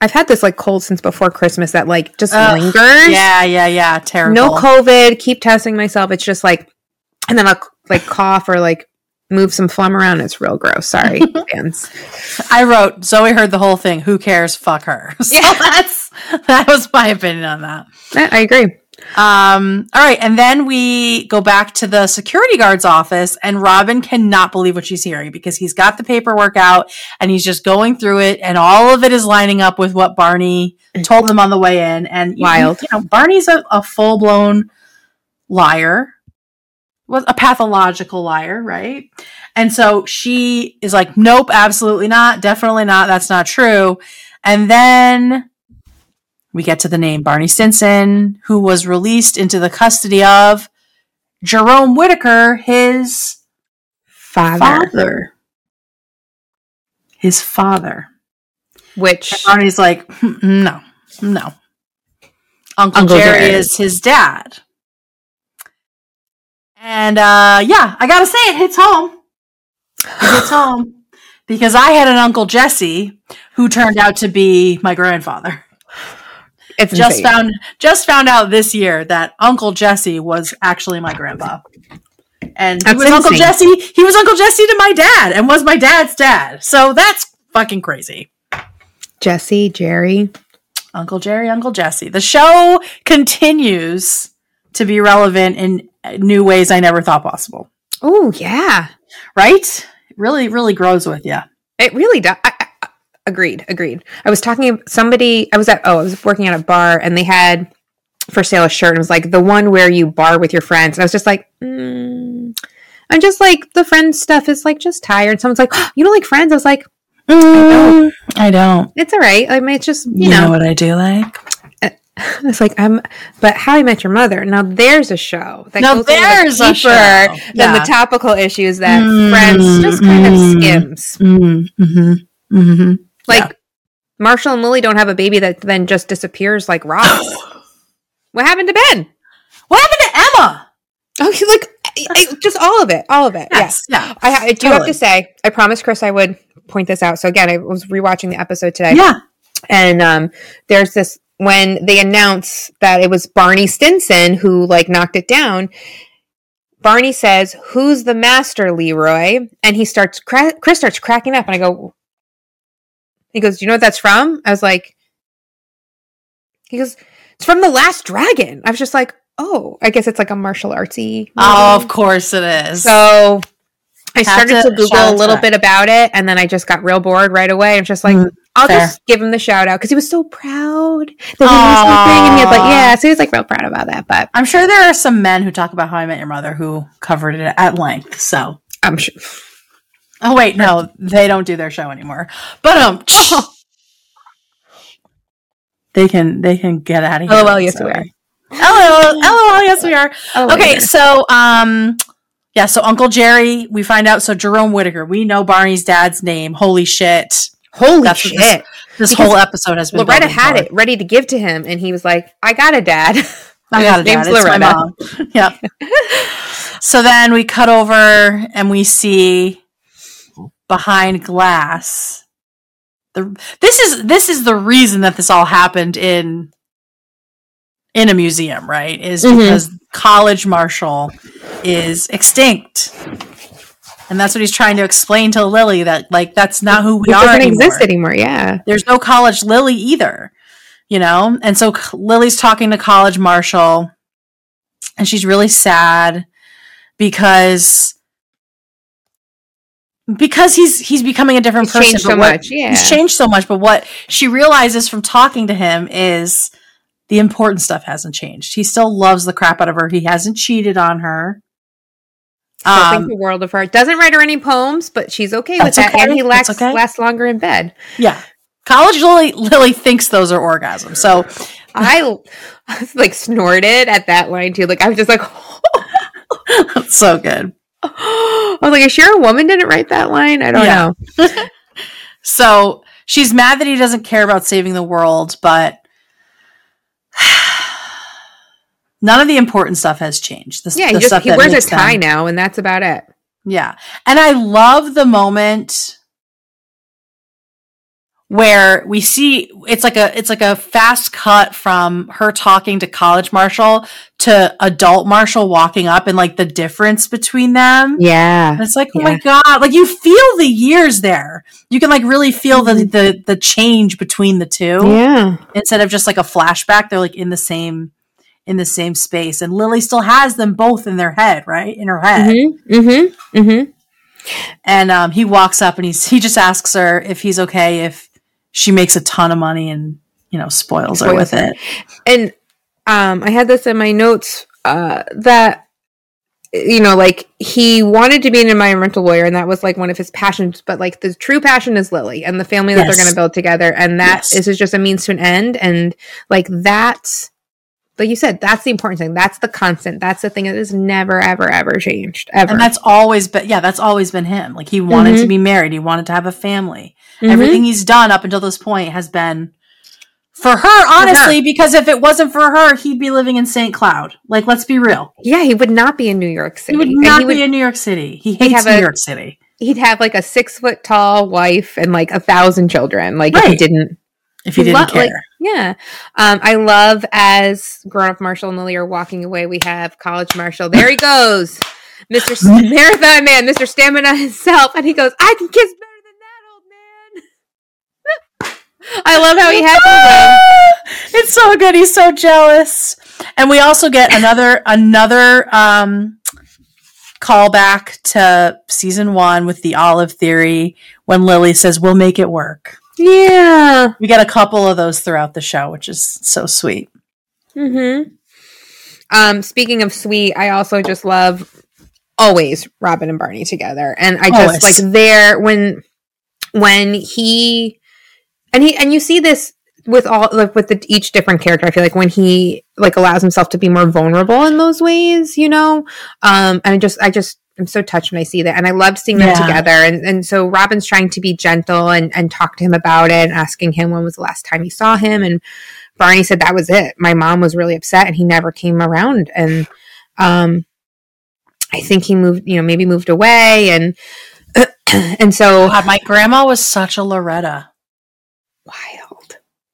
I've had this like cold since before Christmas that like just Ugh, lingers. Yeah, yeah, yeah. Terrible. No COVID. Keep testing myself. It's just like, and then I'll like cough or like move some phlegm around. It's real gross. Sorry, [laughs] fans. I wrote Zoe heard the whole thing. Who cares? Fuck her. [laughs] So Yeah. that's that was my opinion on that. I, agree. Um, all right, and then we go back to the security guard's office, and Robin cannot believe what she's hearing because he's got the paperwork out and he's just going through it, and all of it is lining up with what Barney told them on the way in. And Wild. you know, Barney's a, a full blown liar, was a pathological liar, right? And so she is like, "Nope, absolutely not, definitely not. That's not true." And then we get to the name Barney Stinson, who was released into the custody of Jerome Whitaker, his Father, father. His father. which Barney's like, "Hmm, no, no. Uncle, Uncle Jerry, Jerry. is his dad. And uh, yeah, I gotta say, it hits home. It hits [sighs] home because I had an Uncle Jesse who turned out to be my grandfather. it's just insane. found just found out this year that Uncle Jesse was actually my grandpa. And he That's was Uncle. Jesse. He was Uncle Jesse to my dad and was my dad's dad. So that's fucking crazy. Jesse, Jerry. Uncle Jerry, Uncle Jesse. The show continues to be relevant in new ways I never thought possible. Oh yeah, Right? It really, really grows with you. It really does. I, I, I- agreed. Agreed. I was talking somebody. I was at. Oh, I was working at a bar, and they had for sale a shirt. And it was like the one where you bar with your friends. And I was just like, mm. I'm just like the friends stuff is like just tired. Someone's like, you don't like friends. I was like, Mm, I don't. it's all right. I mean, it's just you, You, know. know what I do like? [laughs] It's like I'm. But How I Met Your Mother. Now there's a show that Now goes a there's a deeper show. than Yeah. the topical issues that Mm. Friends just kind of skims. Mm, mm-hmm, mm-hmm. Like Yeah. Marshall and Lily don't have a baby that then just disappears like rocks. [laughs] what happened to Ben? What happened to Emma? Oh, he's like I- I- just all of it, all of it. Yes. Yeah. I, I do have to say, I promised Chris I would point this out. So again, I was rewatching the episode today, Yeah. and um, there's this when they announce that it was Barney Stinson who like knocked it down. Barney says, "Who's the master, Leroy?" And he starts. Cra- Chris starts cracking up, and I go. He goes, "Do you know what that's from?" I was like, "He goes, it's from the Last Dragon." I was just like, "Oh, I guess it's like a martial artsy." Oh, of course it is. So I Have started to to, Google a little that. bit about it, and then I just got real bored right away. I'm just like, Mm, I'll fair. just give him the shout out because he was so proud that he was something, and he was like, yeah, so he was like real proud about that. But I'm sure there are some men who talk about how I met your mother who covered it at length. So, I'm sure. oh wait, no, they don't do their show anymore. But um, [laughs] they can they can get out of here. Oh well, yes, So, we are. Hello, hello. Yes, we are. Oh, Okay, yeah. so um, yeah. So Uncle Jerry, we find out. So Jerome Whitaker, we know Barney's dad's name. Holy shit! Holy That's shit! This Because whole episode has been. Loretta had it ready to give to him, and he was like, "I got a dad." [laughs] I got name's Dad. It's my mom. [laughs] yep. So then we cut over and we see behind glass. The this is this is the reason that this all happened in in a museum, right? Is Mhm. because College Marshall is extinct. And that's what he's trying to explain to Lily that like that's not who we It are doesn't anymore exist anymore. Yeah. there's no college lily either you know and so lily's talking to college marshall and she's really sad because because he's he's becoming a different He's person changed so what- much. Yeah. he's changed so much but what she realizes from talking to him is the important stuff hasn't changed he still loves the crap out of her he hasn't cheated on her Still um, think the world of her. Doesn't write her any poems, but she's okay with that, okay. and he That's lasts okay. lasts longer in bed. yeah college lily lily thinks those are orgasms so [laughs] I, [laughs] like snorted at that line too. Like I was just like, [laughs] so good [gasps] I was like, "Is sure a woman didn't write that line?" I don't Yeah. know. So she's mad that he doesn't care about saving the world, but none of the important stuff has changed. The, Yeah, the he just he wears a makes them- tie now, and that's about it. Yeah. And I love the moment where we see it's like a it's like a fast cut from her talking to college Marshall to adult Marshall walking up and like the difference between them. Yeah, And it's like, oh Yeah. my god! Like you feel the years there. You can like really feel the Mhm. the the change between the two yeah. instead of just like a flashback. They're like in the same in the same space, and Lily still has them both in their head, right? In her head. Mm-hmm. Mm-hmm. Mm-hmm. And um, he walks up and he's he just asks her if he's okay if she makes a ton of money and you know spoils her with it. And um, I had this in my notes uh, that you know, like he wanted to be an environmental lawyer, and that was like one of his passions. But like the true passion is Lily and the family that Yes. they're going to build together, and that Yes. is just a means to an end. And like that's, like you said, that's the important thing. That's the constant. That's the thing that has never, ever, ever changed ever. And that's always been yeah, that's always been him. Like he wanted Mhm. to be married, he wanted to have a family. Mhm. Everything he's done up until this point has been for her, honestly, because if it wasn't for her, he'd be living in St. Cloud. Like, let's be real. Yeah, he would not be in New York City. He would not he would, be in New York City. He hates have New a- York City. He'd have like a six foot tall wife and like a thousand children. Like if he didn't If he He didn't lo- care. like- Yeah. Um, I love as grown up Marshall and Lily are walking away, we have college Marshall. There he goes. Mr. S- [laughs] Marathon Man, Mr. Stamina himself. And he goes, I can kiss better than that, old man. [laughs] I love how he has [laughs] it's so good. He's so jealous. And we also get another another um callback to season one with the olive theory when Lily says, We'll make it work. Yeah. We get a couple of those throughout the show, which is so sweet. Mm-hmm. Um, speaking of sweet, I also just love always Robin and Barney together. And I just Always. like there when when he and he and you see this with all like with the, each different character i feel like when he like allows himself to be more vulnerable in those ways you know um and i just i just i'm so touched when i see that and i love seeing them Yeah. together and and so robin's trying to be gentle and and talk to him about it and asking him when was the last time he saw him and barney said that was it my mom was really upset and he never came around and um i think he moved you know maybe moved away and [clears throat] and so God, my grandma was such a Loretta. wild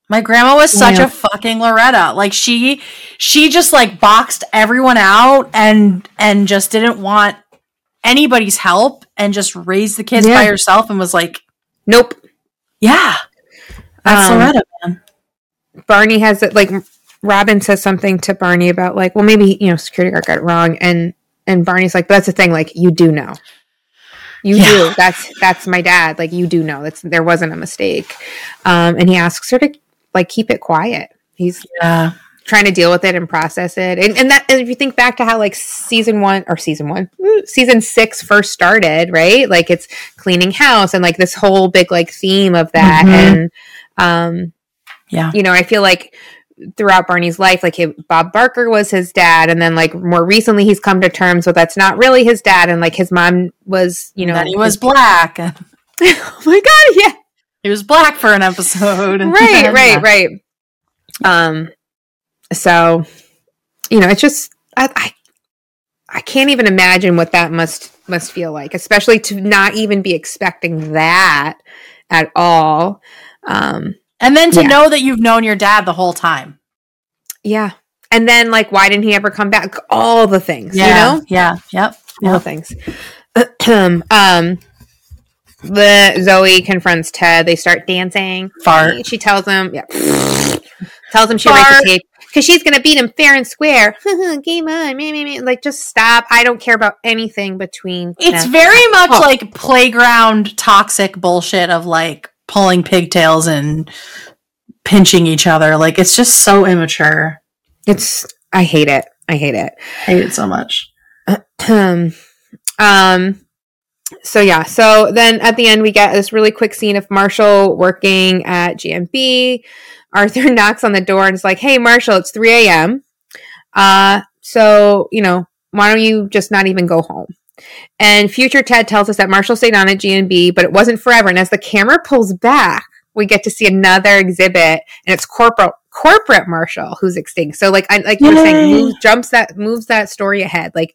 My grandma was such Yeah. a fucking Loretta. Like she she just like boxed everyone out and and just didn't want anybody's help and just raised the kids Yeah. by herself and was like, nope Yeah. That's Um, Loretta, man. Barney has it like Robin says something to Barney about like, well, maybe you know, security guard got it wrong, and and Barney's like, but that's the thing, like you do know, you Yeah. do. That's that's my dad. Like you do know that's there wasn't a mistake, um, and he asks her to like keep it quiet. He's Yeah. trying to deal with it and process it, and and that and if you think back to how like season one or season one, season six first started, right? Like it's cleaning house and like this whole big like theme of that, Mhm. and um Yeah. you know, I feel like throughout Barney's life. Like he, Bob Barker was his dad, and then like more recently, he's come to terms with that's not really his dad, and like his mom was, you know, that he was black. [laughs] [laughs] oh my god, yeah, He was black for an episode. [laughs] right, right, right. Um, so you know, it's just I, I I can't even imagine what that must must feel like, especially to not even be expecting that at all. Um, And then to Yeah. know that you've known your dad the whole time. yeah, and then like, why didn't he ever come back? All the things, you know, Yeah. Yep. all the Yep. things. [clears throat] um, the Zoe confronts Ted. They start dancing. Fart. She tells him, yeah, [laughs] tells him she writes a tape because she's gonna beat him fair and square. [laughs] Game on, me, me, me. Like, just stop. I don't care about anything between. It's very much Oh. like playground toxic bullshit of like pulling pigtails and pinching each other. Like it's just so immature. It's. I hate it. I hate it. I hate it so much. [clears throat] um, um. So yeah. So then at the end we get this really quick scene of Marshall working at GNB. Arthur [laughs] knocks on the door and is like, "Hey, Marshall, it's three a.m. Uh, so you know, why don't you just not even go home?" And future Ted tells us that Marshall stayed on at GNB, but it wasn't forever. And as the camera pulls back, we get to see another exhibit, and it's corporate corporate Marshall who's extinct. So like I like you were saying, moves, jumps that moves that story ahead. Like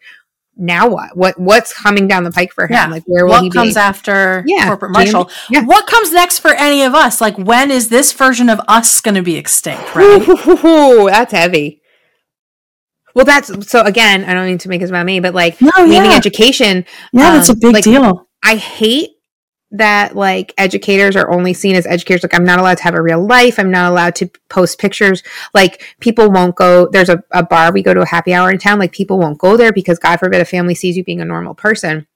now what? What what's coming down the pike for him? Yeah. Like where will What he comes be? after Yeah, corporate Marshall? yeah. What comes next for any of us? Like when is this version of us going to be extinct? Right? Ooh, that's heavy. Well, that's so again. I don't need to make this about me, but like No, leaving education, yeah, that's a um, big like- deal. I hate that like educators are only seen as educators. Like I'm not allowed to have a real life. I'm not allowed to post pictures. Like people won't go. There's a, a bar we go to a happy hour in town. Like people won't go there because God forbid a family sees you being a normal person.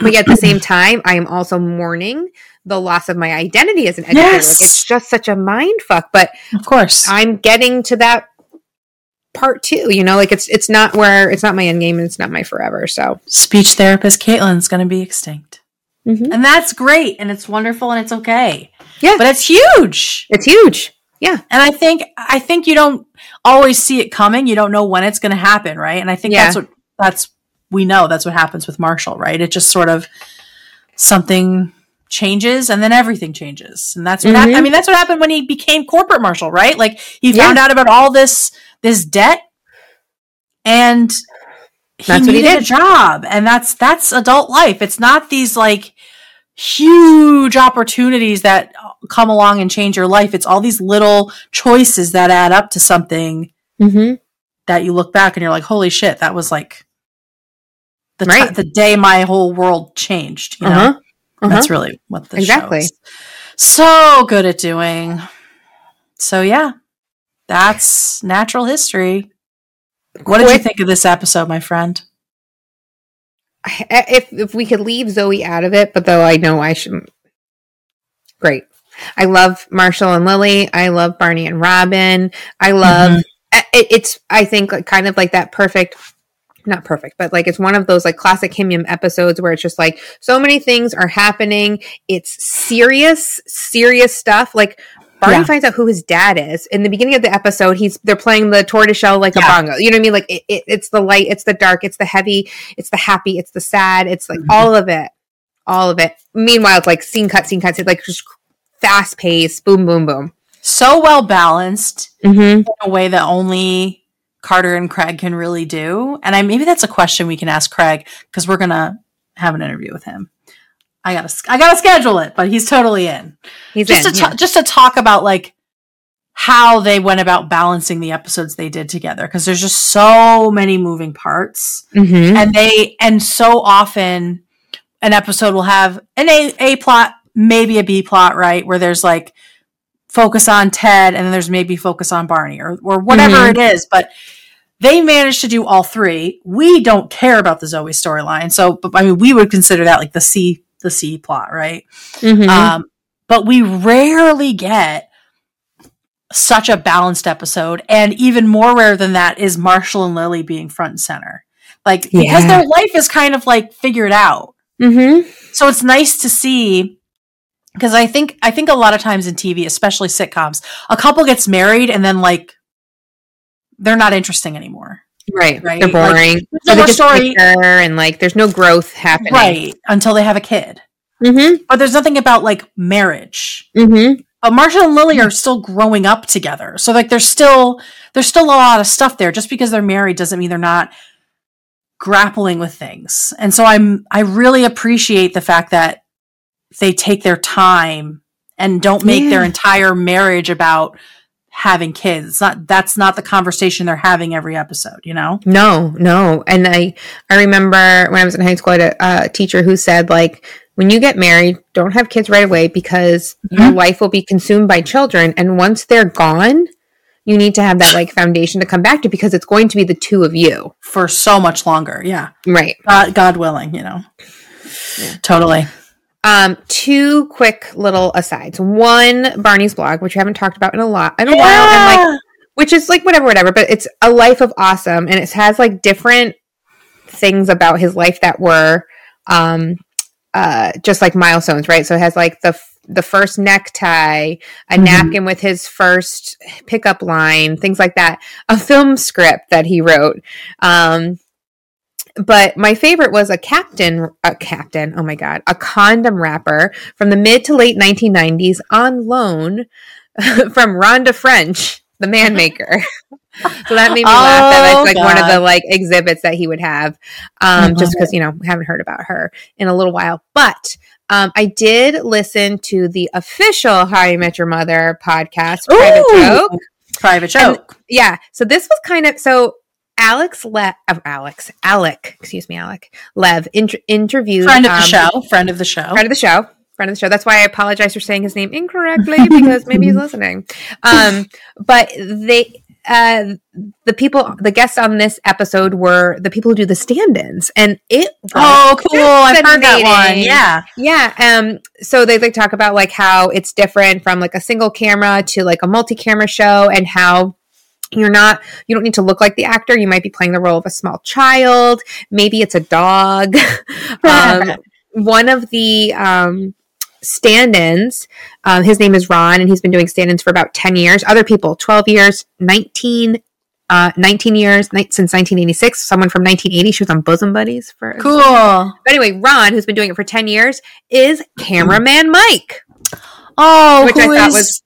But yet at the same [clears throat] time, I am also mourning the loss of my identity as an educator. Like it's just such a mind fuck. But Of course. I'm getting to that part too. You know, like it's it's not where it's not my end game and it's not my forever. So Speech therapist Caitlin's going to be extinct. Mhm. And that's great and it's wonderful and it's okay. Yeah. But it's huge. it's huge. Yeah. And I think I think you don't always see it coming. You don't know when it's going to happen, right? And I think Yeah. that's what that's we know that's what happens with Marshall, right? It just sort of something changes and then everything changes. And that's what hap- Mhm. I mean that's what happened when he became corporate Marshall, right? Like he Yeah. found out about all this this debt and he That's what he needed a job and that's that's adult life. It's not these like huge opportunities that come along and change your life. It's all these little choices that add up to something Mm-hmm. that you look back and you're like, holy shit, that was like the, Right. the day my whole world changed. You know, Uh-huh. That's really what the Exactly. show is so good at doing. So yeah, that's natural history. What did you think of this episode, my friend? If if we could leave Zoe out of it, but though I know I shouldn't. Great. I love Marshall and Lily. I love Barney and Robin. I love mm-hmm. I- it, it's. I think like kind of like that perfect. Not perfect, but like it's one of those like classic HIMYM episodes where it's just like so many things are happening. It's serious, serious stuff. Like Barney Yeah. finds out who his dad is in the beginning of the episode. He's they're playing the tortoiseshell like a bongo. You know what I mean? Like it, it, it's the light, it's the dark, it's the heavy, it's the happy, it's the sad, it's like Mhm. all of it, all of it. Meanwhile, it's like scene cut, scene cut, scene, like just fast paced, boom, boom, boom. So well balanced. Mm-hmm. in a way that only Carter and Craig can really do. And I maybe that's a question we can ask Craig because we're gonna have an interview with him. I gotta I gotta schedule it, but he's totally in. He's Just in, to yeah. just to talk about like how they went about balancing the episodes they did together because there's just so many moving parts Mhm. and they and so often an episode will have an A A plot, maybe a B plot, right? Where there's like focus on Ted and then there's maybe focus on Barney or or whatever Mhm. it is, but they managed to do all three. We don't care about the Zoe storyline, so but I mean we would consider that like the C the C plot, right? Mhm. Um, but we rarely get such a balanced episode, and even more rare than that is Marshall and Lily being front and center, like because their life is kind of like figured out. Mhm. So it's nice to see because I think I think a lot of times in TV, especially sitcoms, a couple gets married and then like they're not interesting anymore. Right. Right, They're like, boring. there's no they more just story- and like there's no growth happening. Right. Until they have a kid. Mm-hmm. But there's nothing about like marriage. Mm-hmm. But Marshall and Lily are still growing up together. So like there's still there's still a lot of stuff there. Just because they're married doesn't mean they're not grappling with things. And so I'm I really appreciate the fact that they take their time and don't make their entire marriage about having kids. It's not that's not the conversation they're having every episode, you know? No, no. And I I remember when I was in high school, I had a, a teacher who said like when you get married, don't have kids right away because your Mhm. life will be consumed by children. And once they're gone, you need to have that like foundation to come back to because it's going to be the two of you. For so much longer. Yeah. Right. God, God willing, you know. Totally. Um, two quick little asides. One, Barney's blog, which we haven't talked about in a lot in a while, and like which is like whatever, whatever. But it's a life of awesome, and it has like different things about his life that were um uh just like milestones, right? So it has like the f- the first necktie, a Mhm. napkin with his first pickup line, things like that. A film script that he wrote. Um but my favorite was a captain a captain oh my god a condom wrapper from the mid to late 1990s on loan [laughs] from rhonda french the man maker. [laughs] So that made me laugh. That Oh, it's like one of the like exhibits that he would have um just because you know we haven't heard about her in a little while. But um, I did listen to the official How I Met Your Mother podcast, Private Ooh. Joke. Private And- joke. yeah so this was kind of so alex le uh, alex alec excuse me alec lev inter- interviewed friend of the um, show. Friend of the show. friend of the show friend of the show that's why i apologize for saying his name incorrectly [laughs] because maybe he's listening um but they uh the people the guests on this episode were the people who do the stand-ins and it Oh, cool! I've heard that one. Yeah. yeah. Um. So they like talk about like how it's different from like a single camera to like a multi-camera show, and how you're not you don't need to look like the actor. You might be playing the role of a small child. Maybe it's a dog. [laughs] um, one of the um stand-ins um, his name is ron and he's been doing stand-ins for about 10 years other people 12 years 19 uh, 19 years ni- since 1986 someone from 1980 she was on bosom buddies for Cool. but anyway, Ron, who's been doing it for 10 years, is cameraman Mike. Oh, Which who I thought is- was-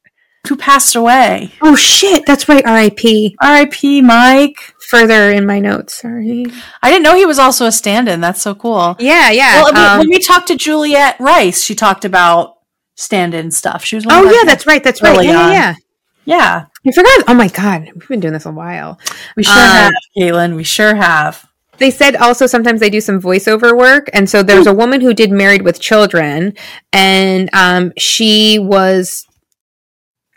who passed away? Oh, shit. That's right. RIP. R.I.P. Mike. Further in my notes. Sorry. I didn't know he was also a stand-in. That's so cool. Yeah, yeah. Well, when- um, when we talked to Juliet Rice, she talked about stand-in stuff. She was. Oh, yeah. That's right. That's right. Yeah, yeah, on. yeah. yeah. I forgot. Oh, my God. We've been doing this a while. We sure Um, have, Caitlin. We sure have. They said also sometimes they do some voiceover work. And so there's a woman who did Married with Children, and um, she was.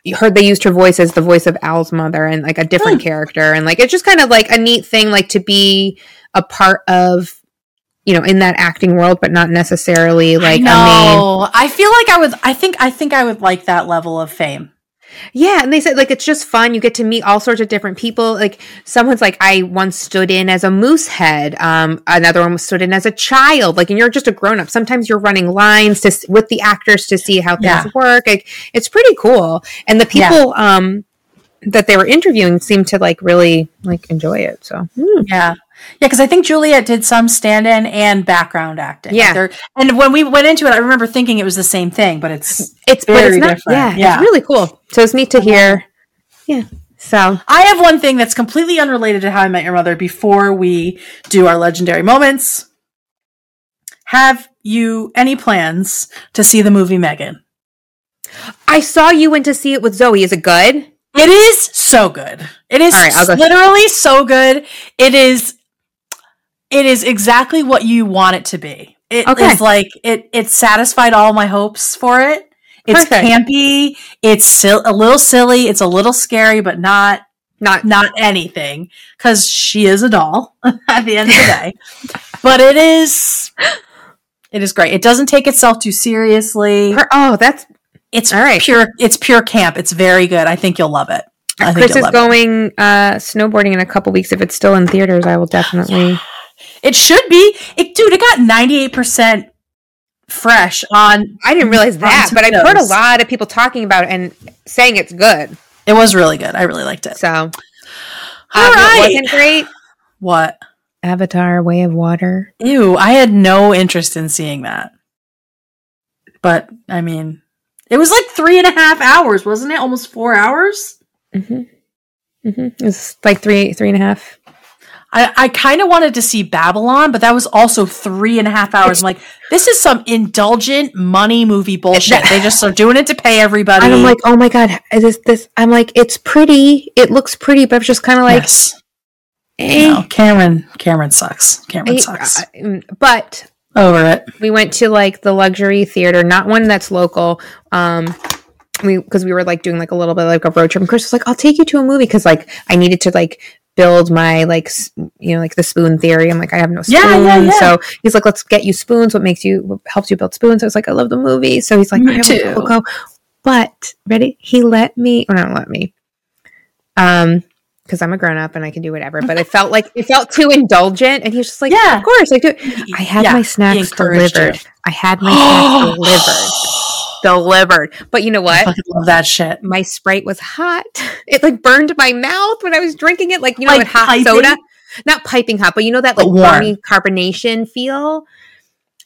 You heard they used her voice as the voice of Al's mother and like a different Hmm. character. And like it's just kind of like a neat thing, like to be a part of, you know, in that acting world, but not necessarily like I a main. know. I feel like I would. I think. I think I would like that level of fame. Yeah, and they said like it's just fun. You get to meet all sorts of different people. Like someone's like, I once stood in as a moose head. Um, another one was stood in as a child. Like, and you're just a grown up. Sometimes you're running lines to with the actors to see how things Yeah. work. Like, it's pretty cool. And the Yeah. people um that they were interviewing seemed to like really like enjoy it. So hmm. Yeah. Yeah, because I think Juliet did some stand-in and background acting. Yeah. they're- and when we went into it, I remember thinking it was the same thing, but it's. it's but Very it's not. different. Yeah, Yeah. it's really cool. So it's neat to hear. Yeah. So I have one thing that's completely unrelated to How I Met Your Mother. Before we do our legendary moments, have you any plans to see the movie Megan? I saw you went to see it with Zoe. Is it good? It is so good. It is right, literally so good. It is. It is exactly what you want it to be. It is Okay. like it. It satisfied all my hopes for it. It's Perfect. campy. It's sil- a little silly. It's a little scary, but not Not not anything because she is a doll [laughs] at the end of the day. [laughs] but it is. It is great. It doesn't take itself too seriously. her. Oh, that's It's All right. pure. It's pure camp. It's very good. I think you'll love it. I Chris is going uh, snowboarding in a couple weeks. If it's still in theaters, I will definitely. It should be. It, dude, it got 98% fresh on. I didn't realize that, but I've heard a lot of people talking about it and saying it's good. It was really good. I really liked it. So All Um, right. What wasn't great? What? Avatar: Way of Water. Ew, I had no interest in seeing that. But I mean, it was like three and a half hours, wasn't it? Almost four hours. Mm-hmm. Mm-hmm. It was like three, three and a half. I, I kind of wanted to see Babylon, but that was also three and a half hours. I'm like, this is some indulgent money movie bullshit. they just are doing it to pay everybody. And I'm like, oh my god, is this this? I'm like, it's pretty. It looks pretty, but I'm just kind of like, yes. eh. No, Cameron. Cameron sucks. Cameron I- sucks. I- mm, but Over it. we went to like the luxury theater, not one that's local. Um, we because we were like doing like a little bit like a road trip. And Chris was like, "I'll take you to a movie" because like I needed to like build my like you know like the spoon theory. I'm like, I have no spoon, Yeah, yeah, yeah. so he's like, "Let's get you spoons. What makes you what helps you build spoons?" I was like, "I love the movie," so he's like, Me "Okay, too. We'll go." But ready, he let me. Or not let me. Um. Because I'm a grown up and I can do whatever, but it [laughs] felt like it felt too indulgent, and he was just like, Yeah. "Of course, like do it." I had Yeah, my snacks encouraged you. delivered. I had my [gasps] snacks delivered. Delivered. But you know I what? fucking love that shit. My Sprite was hot. [laughs] It like burned my mouth when I was drinking it. Like, you know, Like hot piping? soda. Not piping hot, but you know that like warm. carbonation feel.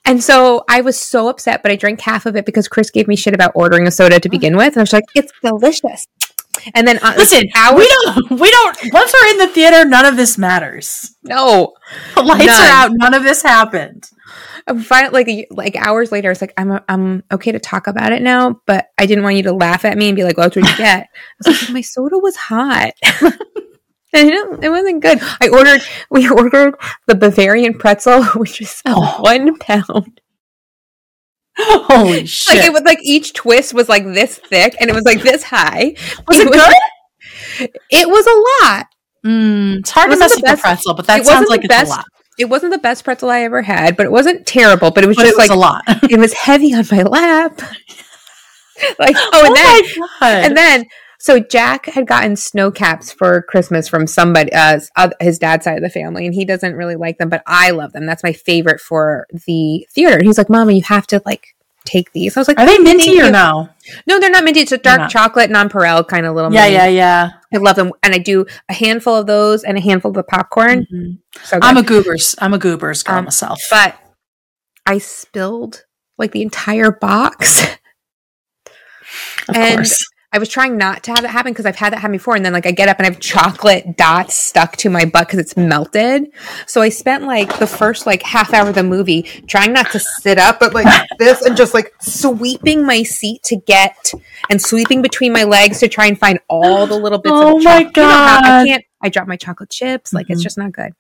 And so I was so upset, but I drank half of it because Chris gave me shit about ordering a soda to begin with. And I was like, it's delicious. And then uh, Listen, hours- we don't. We don't. Once we're in the theater, none of this matters. no, The [laughs] lights None. are out. None of this happened. Like like hours later, it's like I'm I'm okay to talk about it now, but I didn't want you to laugh at me and be like, "Well, that's what you get." I was like, "My soda was hot." [laughs] And it, it wasn't good. I ordered. We ordered the Bavarian pretzel, [laughs] which is Oh. one pound. Holy [laughs] shit! Like it was like each twist was like this thick, and it was like this high. was it good? It was a lot. Mm, it's hard It to mess with the best- pretzel, but that sounds like the it's best, a lot. It wasn't the best pretzel I ever had, but it wasn't terrible. But it was But just it was like a lot. [laughs] it was heavy on my lap. [laughs] like oh, Oh, and then my god! and then so Jack had gotten Sno-Caps for Christmas from somebody, uh, his dad's side of the family, and he doesn't really like them, but I love them. That's my favorite for the theater. And he's like, "Mama, you have to like take these." I was like, Are they minty or no? No, they're not minty. It's a dark chocolate nonpareil kind of little. Yeah, mini. yeah, yeah. I love them, and I do a handful of those and a handful of the popcorn. Mhm. So. I'm a goobers. I'm a goobers girl Um, myself. but I spilled like the entire box. of and- course. I was trying not to have that happen because I've had that happen before. And then like I get up and I have chocolate dots stuck to my butt because it's melted. So I spent like the first like half hour of the movie trying not to sit up, but like [laughs] this and just like sweeping my seat to get and sweeping between my legs to try and find all the little bits Oh of my chocolate. You know I can't I dropped my chocolate chips. Like it's Mhm. just not good.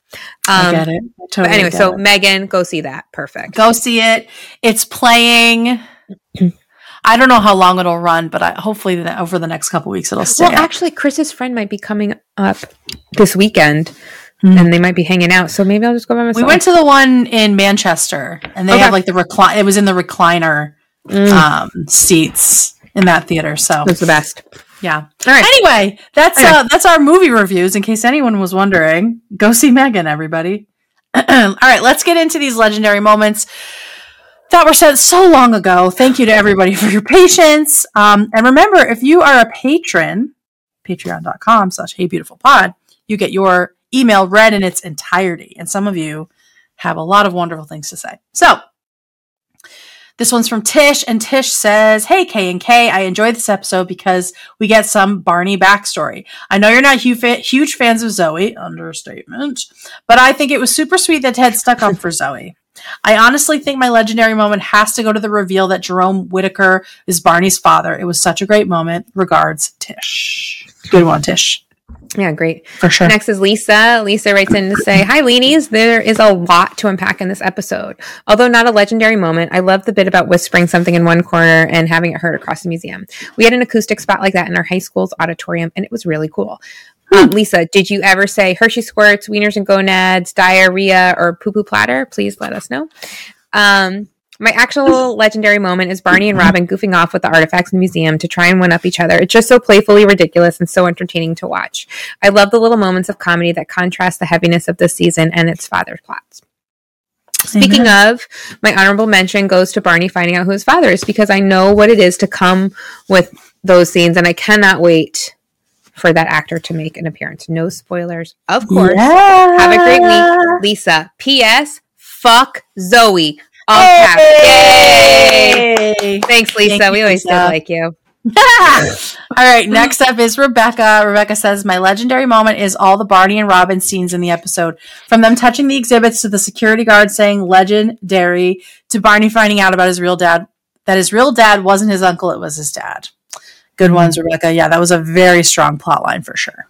I Um get it. I but anyway, so it. Megan, go see that. Perfect. go see it. It's playing. [clears throat] I don't know how long it'll run, but I, hopefully the, over the next couple weeks it'll stay. Well, up. actually, Chris's friend might be coming up this weekend, Hmm. and they might be hanging out. So maybe I'll just go by myself. we went to the one in Manchester, and they Okay. have like the recline. It was in the recliner Mm, um, seats in that theater. So that's the best. yeah. All right. Anyway, that's uh, that's our movie reviews. In case anyone was wondering, go see Megan, everybody. [clears throat] All right, let's get into these legendary moments that were said so long ago. Thank you to everybody for your patience. Um, and remember, if you are a patron, patreon.com slash hey beautiful pod, you get your email read in its entirety. And some of you have a lot of wonderful things to say. So this one's from Tish, and Tish says, "Hey K and K, I enjoyed this episode because we get some Barney backstory. I know you're not huge fans of Zoe, understatement, but I think it was super sweet that Ted stuck up for Zoe. I honestly think my legendary moment has to go to the reveal that Jerome Whitaker is Barney's father. It was such a great moment. Regards, Tish. Good one, Tish, Yeah, great. for sure. Next is Lisa. Lisa writes in to say, Hi, Leanies. There is a lot to unpack in this episode. Although not a legendary moment, I love the bit about whispering something in one corner and having it heard across the museum. We had an acoustic spot like that in our high school's auditorium, and it was really cool. Um, Lisa, did you ever say Hershey squirts, wieners and gonads, diarrhea, or poo poo platter? Please let us know. Um, my actual legendary moment is Barney and Robin goofing off with the artifacts in the museum to try and one up each other. It's just so playfully ridiculous and so entertaining to watch. I love the little moments of comedy that contrast the heaviness of this season and its father's plots. Speaking of, my honorable mention goes to Barney finding out who his father is because I know what it is to come with those scenes and I cannot wait for that actor to make an appearance. No spoilers, of course. Have a great week, Lisa. P.S. Fuck Zoe. All caps. Yay! Yay! Thanks, Lisa. Thank you, we always Lisa. did like you. [laughs] all right, next up is Rebecca. Rebecca says, My legendary moment is all the Barney and Robin scenes in the episode. From them touching the exhibits to the security guard saying legendary to Barney finding out about his real dad, that his real dad wasn't his uncle, it was his dad. Good mm-hmm. ones, Rebecca. Yeah, that was a very strong plot line for sure.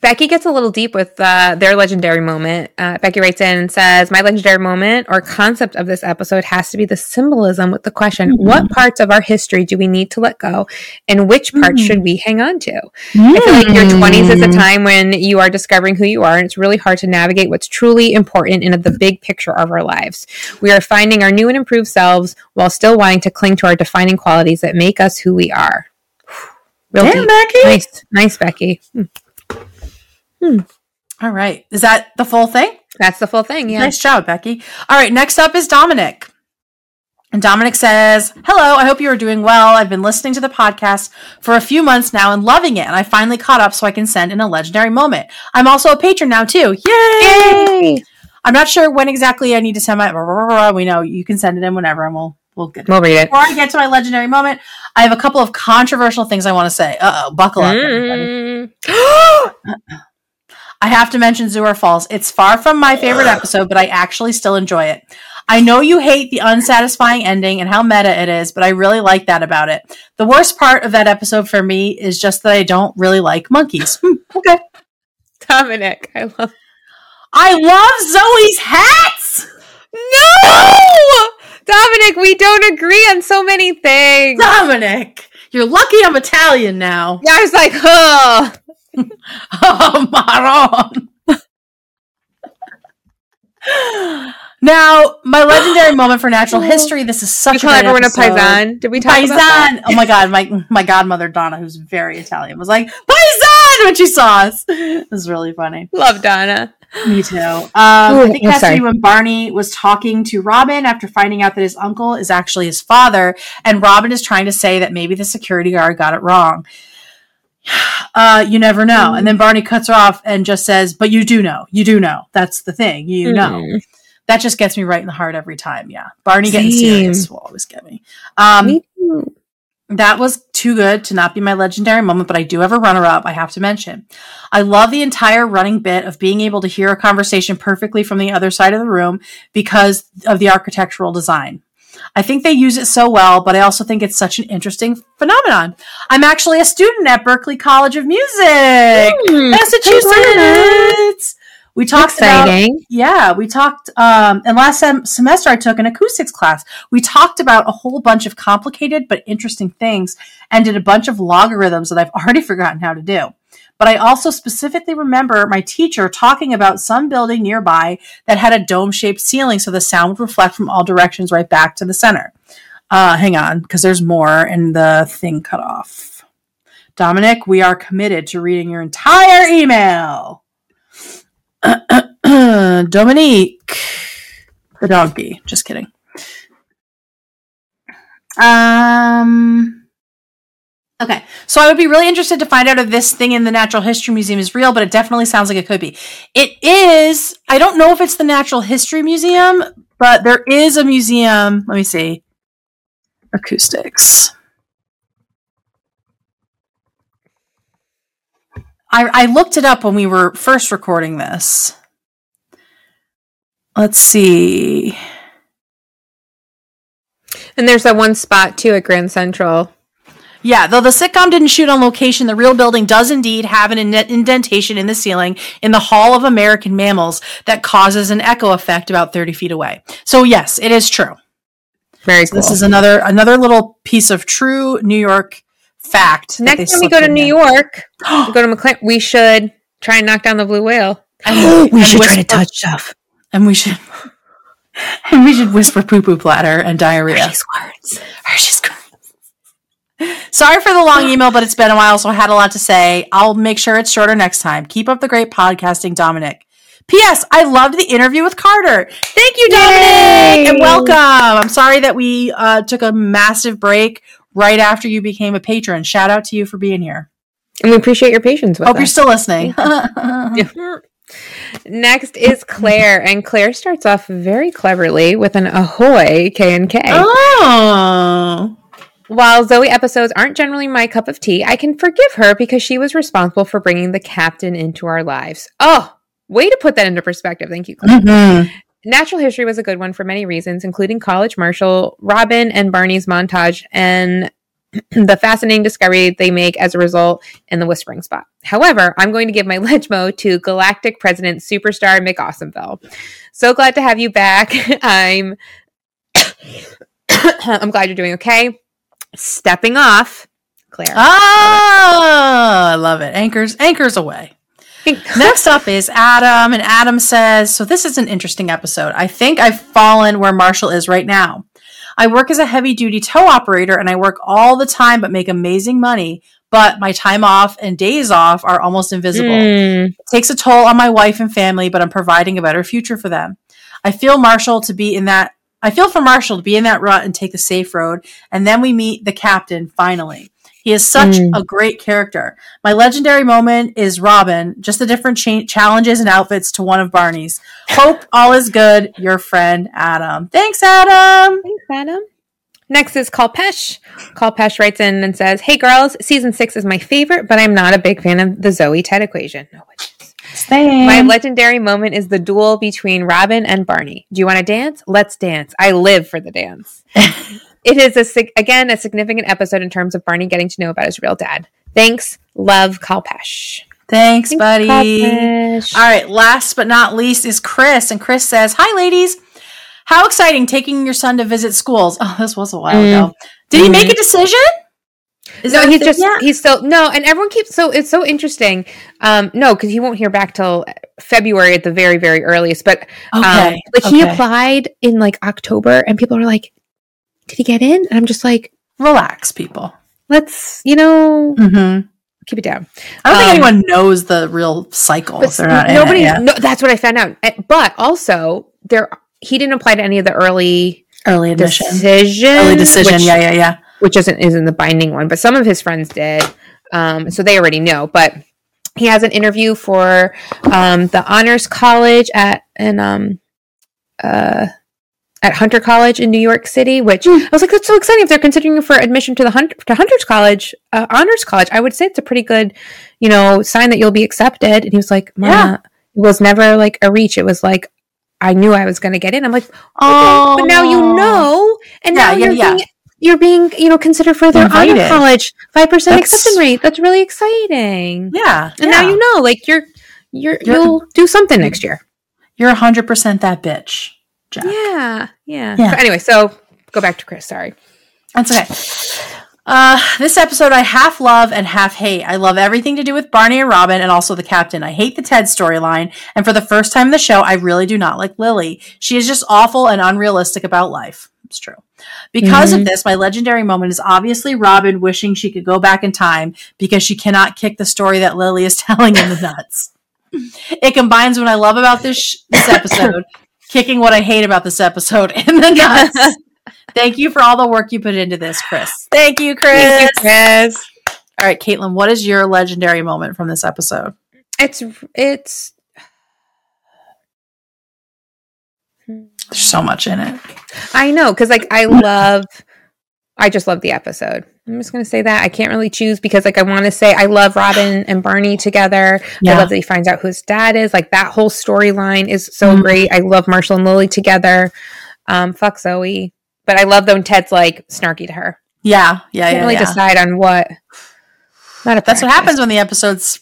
Becky gets a little deep with uh, their legendary moment. Uh, Becky writes in and says, My legendary moment or concept of this episode has to be the symbolism with the question, Mhm. What parts of our history do we need to let go? And which parts Mhm. should we hang on to? I feel like your 20s is a Mm. time when you are discovering who you are, and it's really hard to navigate what's truly important in the big picture of our lives. We are finding our new and improved selves while still wanting to cling to our defining qualities that make us who we are. Real Damn, deep. Becky. Nice, nice, Becky. Hmm. All right. Is that the full thing? That's the full thing. Yeah. Nice job, Becky. All right, next up is Dominic. And Dominic says, Hello, I hope you are doing well. I've been listening to the podcast for a few months now and loving it. And I finally caught up so I can send in a legendary moment. I'm also a patron now, too. Yay! Yay! I'm not sure when exactly I need to send my. We know you can send it in whenever and we'll, we'll get it. We'll read it. Before I get to my legendary moment, I have a couple of controversial things I want to say. Uh oh, buckle up, everybody. Mm. [gasps] [gasps] I have to mention Zoo or False. It's far from my favorite episode, but I actually still enjoy it. I know you hate the unsatisfying ending and how meta it is, but I really like that about it. The worst part of that episode for me is just that I don't really like monkeys. Hmm, okay. Dominic, I love. I love Zoe's hats! No, Dominic, we don't agree on so many things. Dominic, you're lucky I'm Italian now. Yeah, I was like, oh, Oh, [laughs] Maron. now, my legendary moment for natural [laughs] history. This is such we a call great everyone a episode. paisan. Did we talk about that? Oh my god, my my godmother Donna, who's very Italian, was like paisan when she saw us. It was really funny. Love Donna. Me too. Um, I think that's sorry. when Barney was talking to Robin after finding out that his uncle is actually his father, and Robin is trying to say that maybe the security guard got it wrong. [sighs] Uh, you never know. And then Barney cuts her off and just says, "But you do know. You do know. That's the thing. You know." Mm. That just gets me right in the heart every time. Yeah, Barney getting serious will always get me. Um, Me that was too good to not be my legendary moment, but I do have a runner up I have to mention. I love the entire running bit of being able to hear a conversation perfectly from the other side of the room because of the architectural design. I think they use it so well, but I also think it's such an interesting phenomenon. I'm actually a student at Berklee College of Music, Mm, Massachusetts. We talked about yeah, we talked, um, and last sem- semester I took an acoustics class. We talked about a whole bunch of complicated but interesting things and did a bunch of logarithms that I've [laughs] already forgotten how to do. But I also specifically remember my teacher talking about some building nearby that had a dome shaped ceiling so the sound would reflect from all directions right back to the center. Uh, hang on, because there's more and the thing cut off. Dominic, we are committed to reading your entire email. [clears throat] Dominique, the donkey. Just kidding. Um. Okay, so I would be really interested to find out if this thing in the Natural History Museum is real, but it definitely sounds like it could be. It is. I don't know if it's the Natural History Museum, but there is a museum. Let me see. Acoustics. I, I looked it up when we were first recording this. Let's see. And there's that one spot too at Grand Central. Yeah, though the sitcom didn't shoot on location, the real building does indeed have an indentation in the ceiling in the Hall of American Mammals that causes an echo effect about 30 feet away. So yes, it is true. Very cool. This is another another little piece of true New York fact. Next time we go to New there. York, we [gasps] go to McLean. We should try and knock down the blue whale. And- [gasps] we should try to touch stuff. and we should [laughs] and we should whisper poo poo platter and diarrhea. Hershey's words. Hershey's Gr- Sorry for the long email, but it's been a while, so I had a lot to say. I'll make sure it's shorter next time. Keep up the great podcasting, Dominic. P.S. I loved the interview with Carter. Thank you, Dominic, Yay! and welcome. I'm sorry that we uh, took a massive break right after you became a patron. Shout out to you for being here. And we appreciate your patience with Hope us. you're still listening. [laughs] Next is Claire, and Claire starts off very cleverly with an ahoy K and K. oh. While Zoe episodes aren't generally my cup of tea, I can forgive her because she was responsible for bringing the captain into our lives. Oh, way to put that into perspective. Thank you, Claire. Mhm. Natural history was a good one for many reasons, including College Marshall, Robin, and Barney's montage, and [clears throat] the fascinating discovery they make as a result in the Whispering Spot. However, I'm going to give my [laughs] legmo to Galactic President Superstar McAwesomeville. So glad to have you back. [laughs] I'm [coughs] [coughs] I'm glad you're doing okay. Stepping off, Claire. Oh, I love it. Anchors, anchors away. Next up is Adam, and Adam says, So this is an interesting episode. I think I've fallen where Marshall is right now. I work as a heavy duty tow operator and I work all the time but make amazing money. But my time off and days off are almost invisible. Mm, It takes a toll on my wife and family, but I'm providing a better future for them. I feel Marshall to be in that I feel for Marshall to be in that rut and take the safe road, and then we meet the captain finally. He is such Mm. a great character. My legendary moment is Robin, just the different cha- challenges and outfits to one of Barney's. Hope all is good. Your friend Adam. Thanks, Adam. Thanks, Adam. Next is Kalpesh. Kalpesh writes in and says, Hey girls, season six is my favorite, but I'm not a big fan of the Zoe Ted equation. No, it is. My legendary moment is the duel between Robin and Barney. Do you want to dance? Let's dance. I live for the dance. [laughs] it is a again a significant episode in terms of Barney getting to know about his real dad. Thanks, love Kalpesh. Thanks, buddy. Kalpesh. All right, last but not least is Chris. And Chris says, Hi, ladies. How exciting taking your son to visit schools. [laughs] Oh, this was a while Mm. ago. Did he make a decision? Is no, he's just yet? he's still no, and everyone keeps so it's so interesting. Um, no, because he won't hear back till February at the very very earliest. But um, Okay, like he applied in like October, and people are like, "Did he get in?" And I'm just like, Relax, people. "Let's you know Mm-hmm. keep it down." I don't think Um, anyone knows the real cycle. But nobody. No, that's what I found out. But also there, he didn't apply to any of the early Early admission. decision. Early decision. which- yeah, yeah, yeah. Which isn't isn't the binding one, but some of his friends did, um, so they already know. But he has an interview for um, the honors college at an um, uh, at Hunter College in New York City. Which I was like, that's so exciting! If they're considering you for admission to the Hunter to Hunter's College, uh, honors college, I would say it's a pretty good, you know, sign that you'll be accepted. And he was like, Yeah. it was never like a reach. It was like. I knew I was going to get in. I'm like, okay, Oh, but now you know, and Yeah, now yeah, you're yeah. being you're being you know considered for their honor college five percent acceptance rate. That's really exciting. Yeah, And yeah. now you know, like you're you're, You're- you'll do something next year. You're a hundred percent that bitch, Jack. Yeah, yeah. Yeah. Anyway, so go back to Chris. Sorry. That's okay. Uh, this episode I half love and half hate. I love everything to do with Barney and Robin and also the captain. I hate the Ted storyline. And for the first time in the show, I really do not like Lily. She is just awful and unrealistic about life. It's true. Because of mm-hmm. this, my legendary moment is obviously Robin wishing she could go back in time because she cannot kick the story that Lily is [laughs] telling in the nuts. It combines what I love about this sh- this episode, [laughs] kicking what I hate about this episode in the nuts. Thank you for all the work you put into this, Chris. Thank you, Chris. Thank you, Chris. All right, Caitlin, what is your legendary moment from this episode? It's it's There's so much in it. I know because like I love I just love the episode. I'm just gonna say that I can't really choose because like I want to say I love Robin and Barney together. I love that he finds out who his dad is. Like that whole storyline is so Mhm. great. I love Marshall and Lily together. Um, fuck Zoe, but I love when Ted's like snarky to her. Yeah, yeah, Can't yeah. really yeah. decide on what. Not That's what happens when the episode's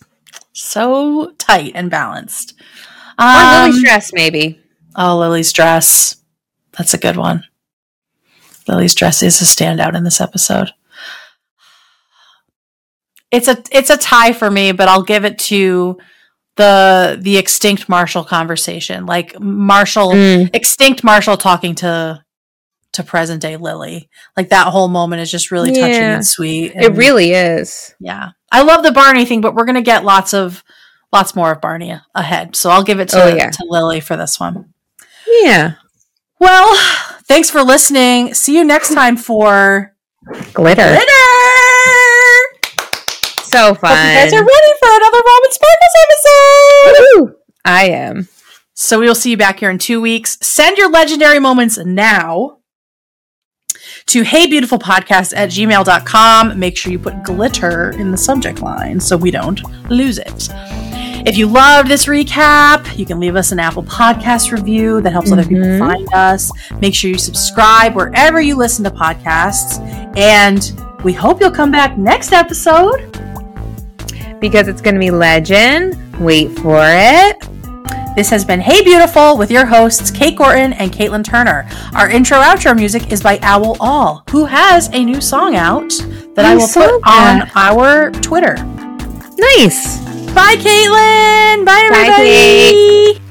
so tight and balanced. Or Um, Lily's dress, maybe. Oh, Lily's dress. That's a good one. Lily's dress is a standout in this episode. It's a it's a tie for me, but I'll give it to the the extinct Marshall conversation. Like Marshall Mm. extinct Marshall talking to to present day Lily. Like that whole moment is just really touching Yeah. and sweet. It really is. yeah. I love the Barney thing, but we're gonna get lots of lots more of Barney ahead. So I'll give it to, Oh, yeah. to Lily for this one. Yeah. Well, thanks for listening. See you next time for Glitter. Glitter. so fun. Hope you guys are ready for another Robin Sparkles episode. Woo! I am. So we will see you back here in two weeks. Send your legendary moments now to heybeautifulpodcast at gmail.com. Make sure you put glitter in the subject line so we don't lose it. If you loved this recap, you can leave us an Apple Podcast review that helps other people Mhm. find us. Make sure you subscribe wherever you listen to podcasts. And we hope you'll come back next episode. Because it's going to be legend. Wait for it. This has been Hey Beautiful with your hosts, Kate Gorton and Caitlin Turner. Our intro outro music is by Owl All, who has a new song out that I, I will saw put on our Twitter. Nice. Bye, Caitlin. Bye, Bye, everybody.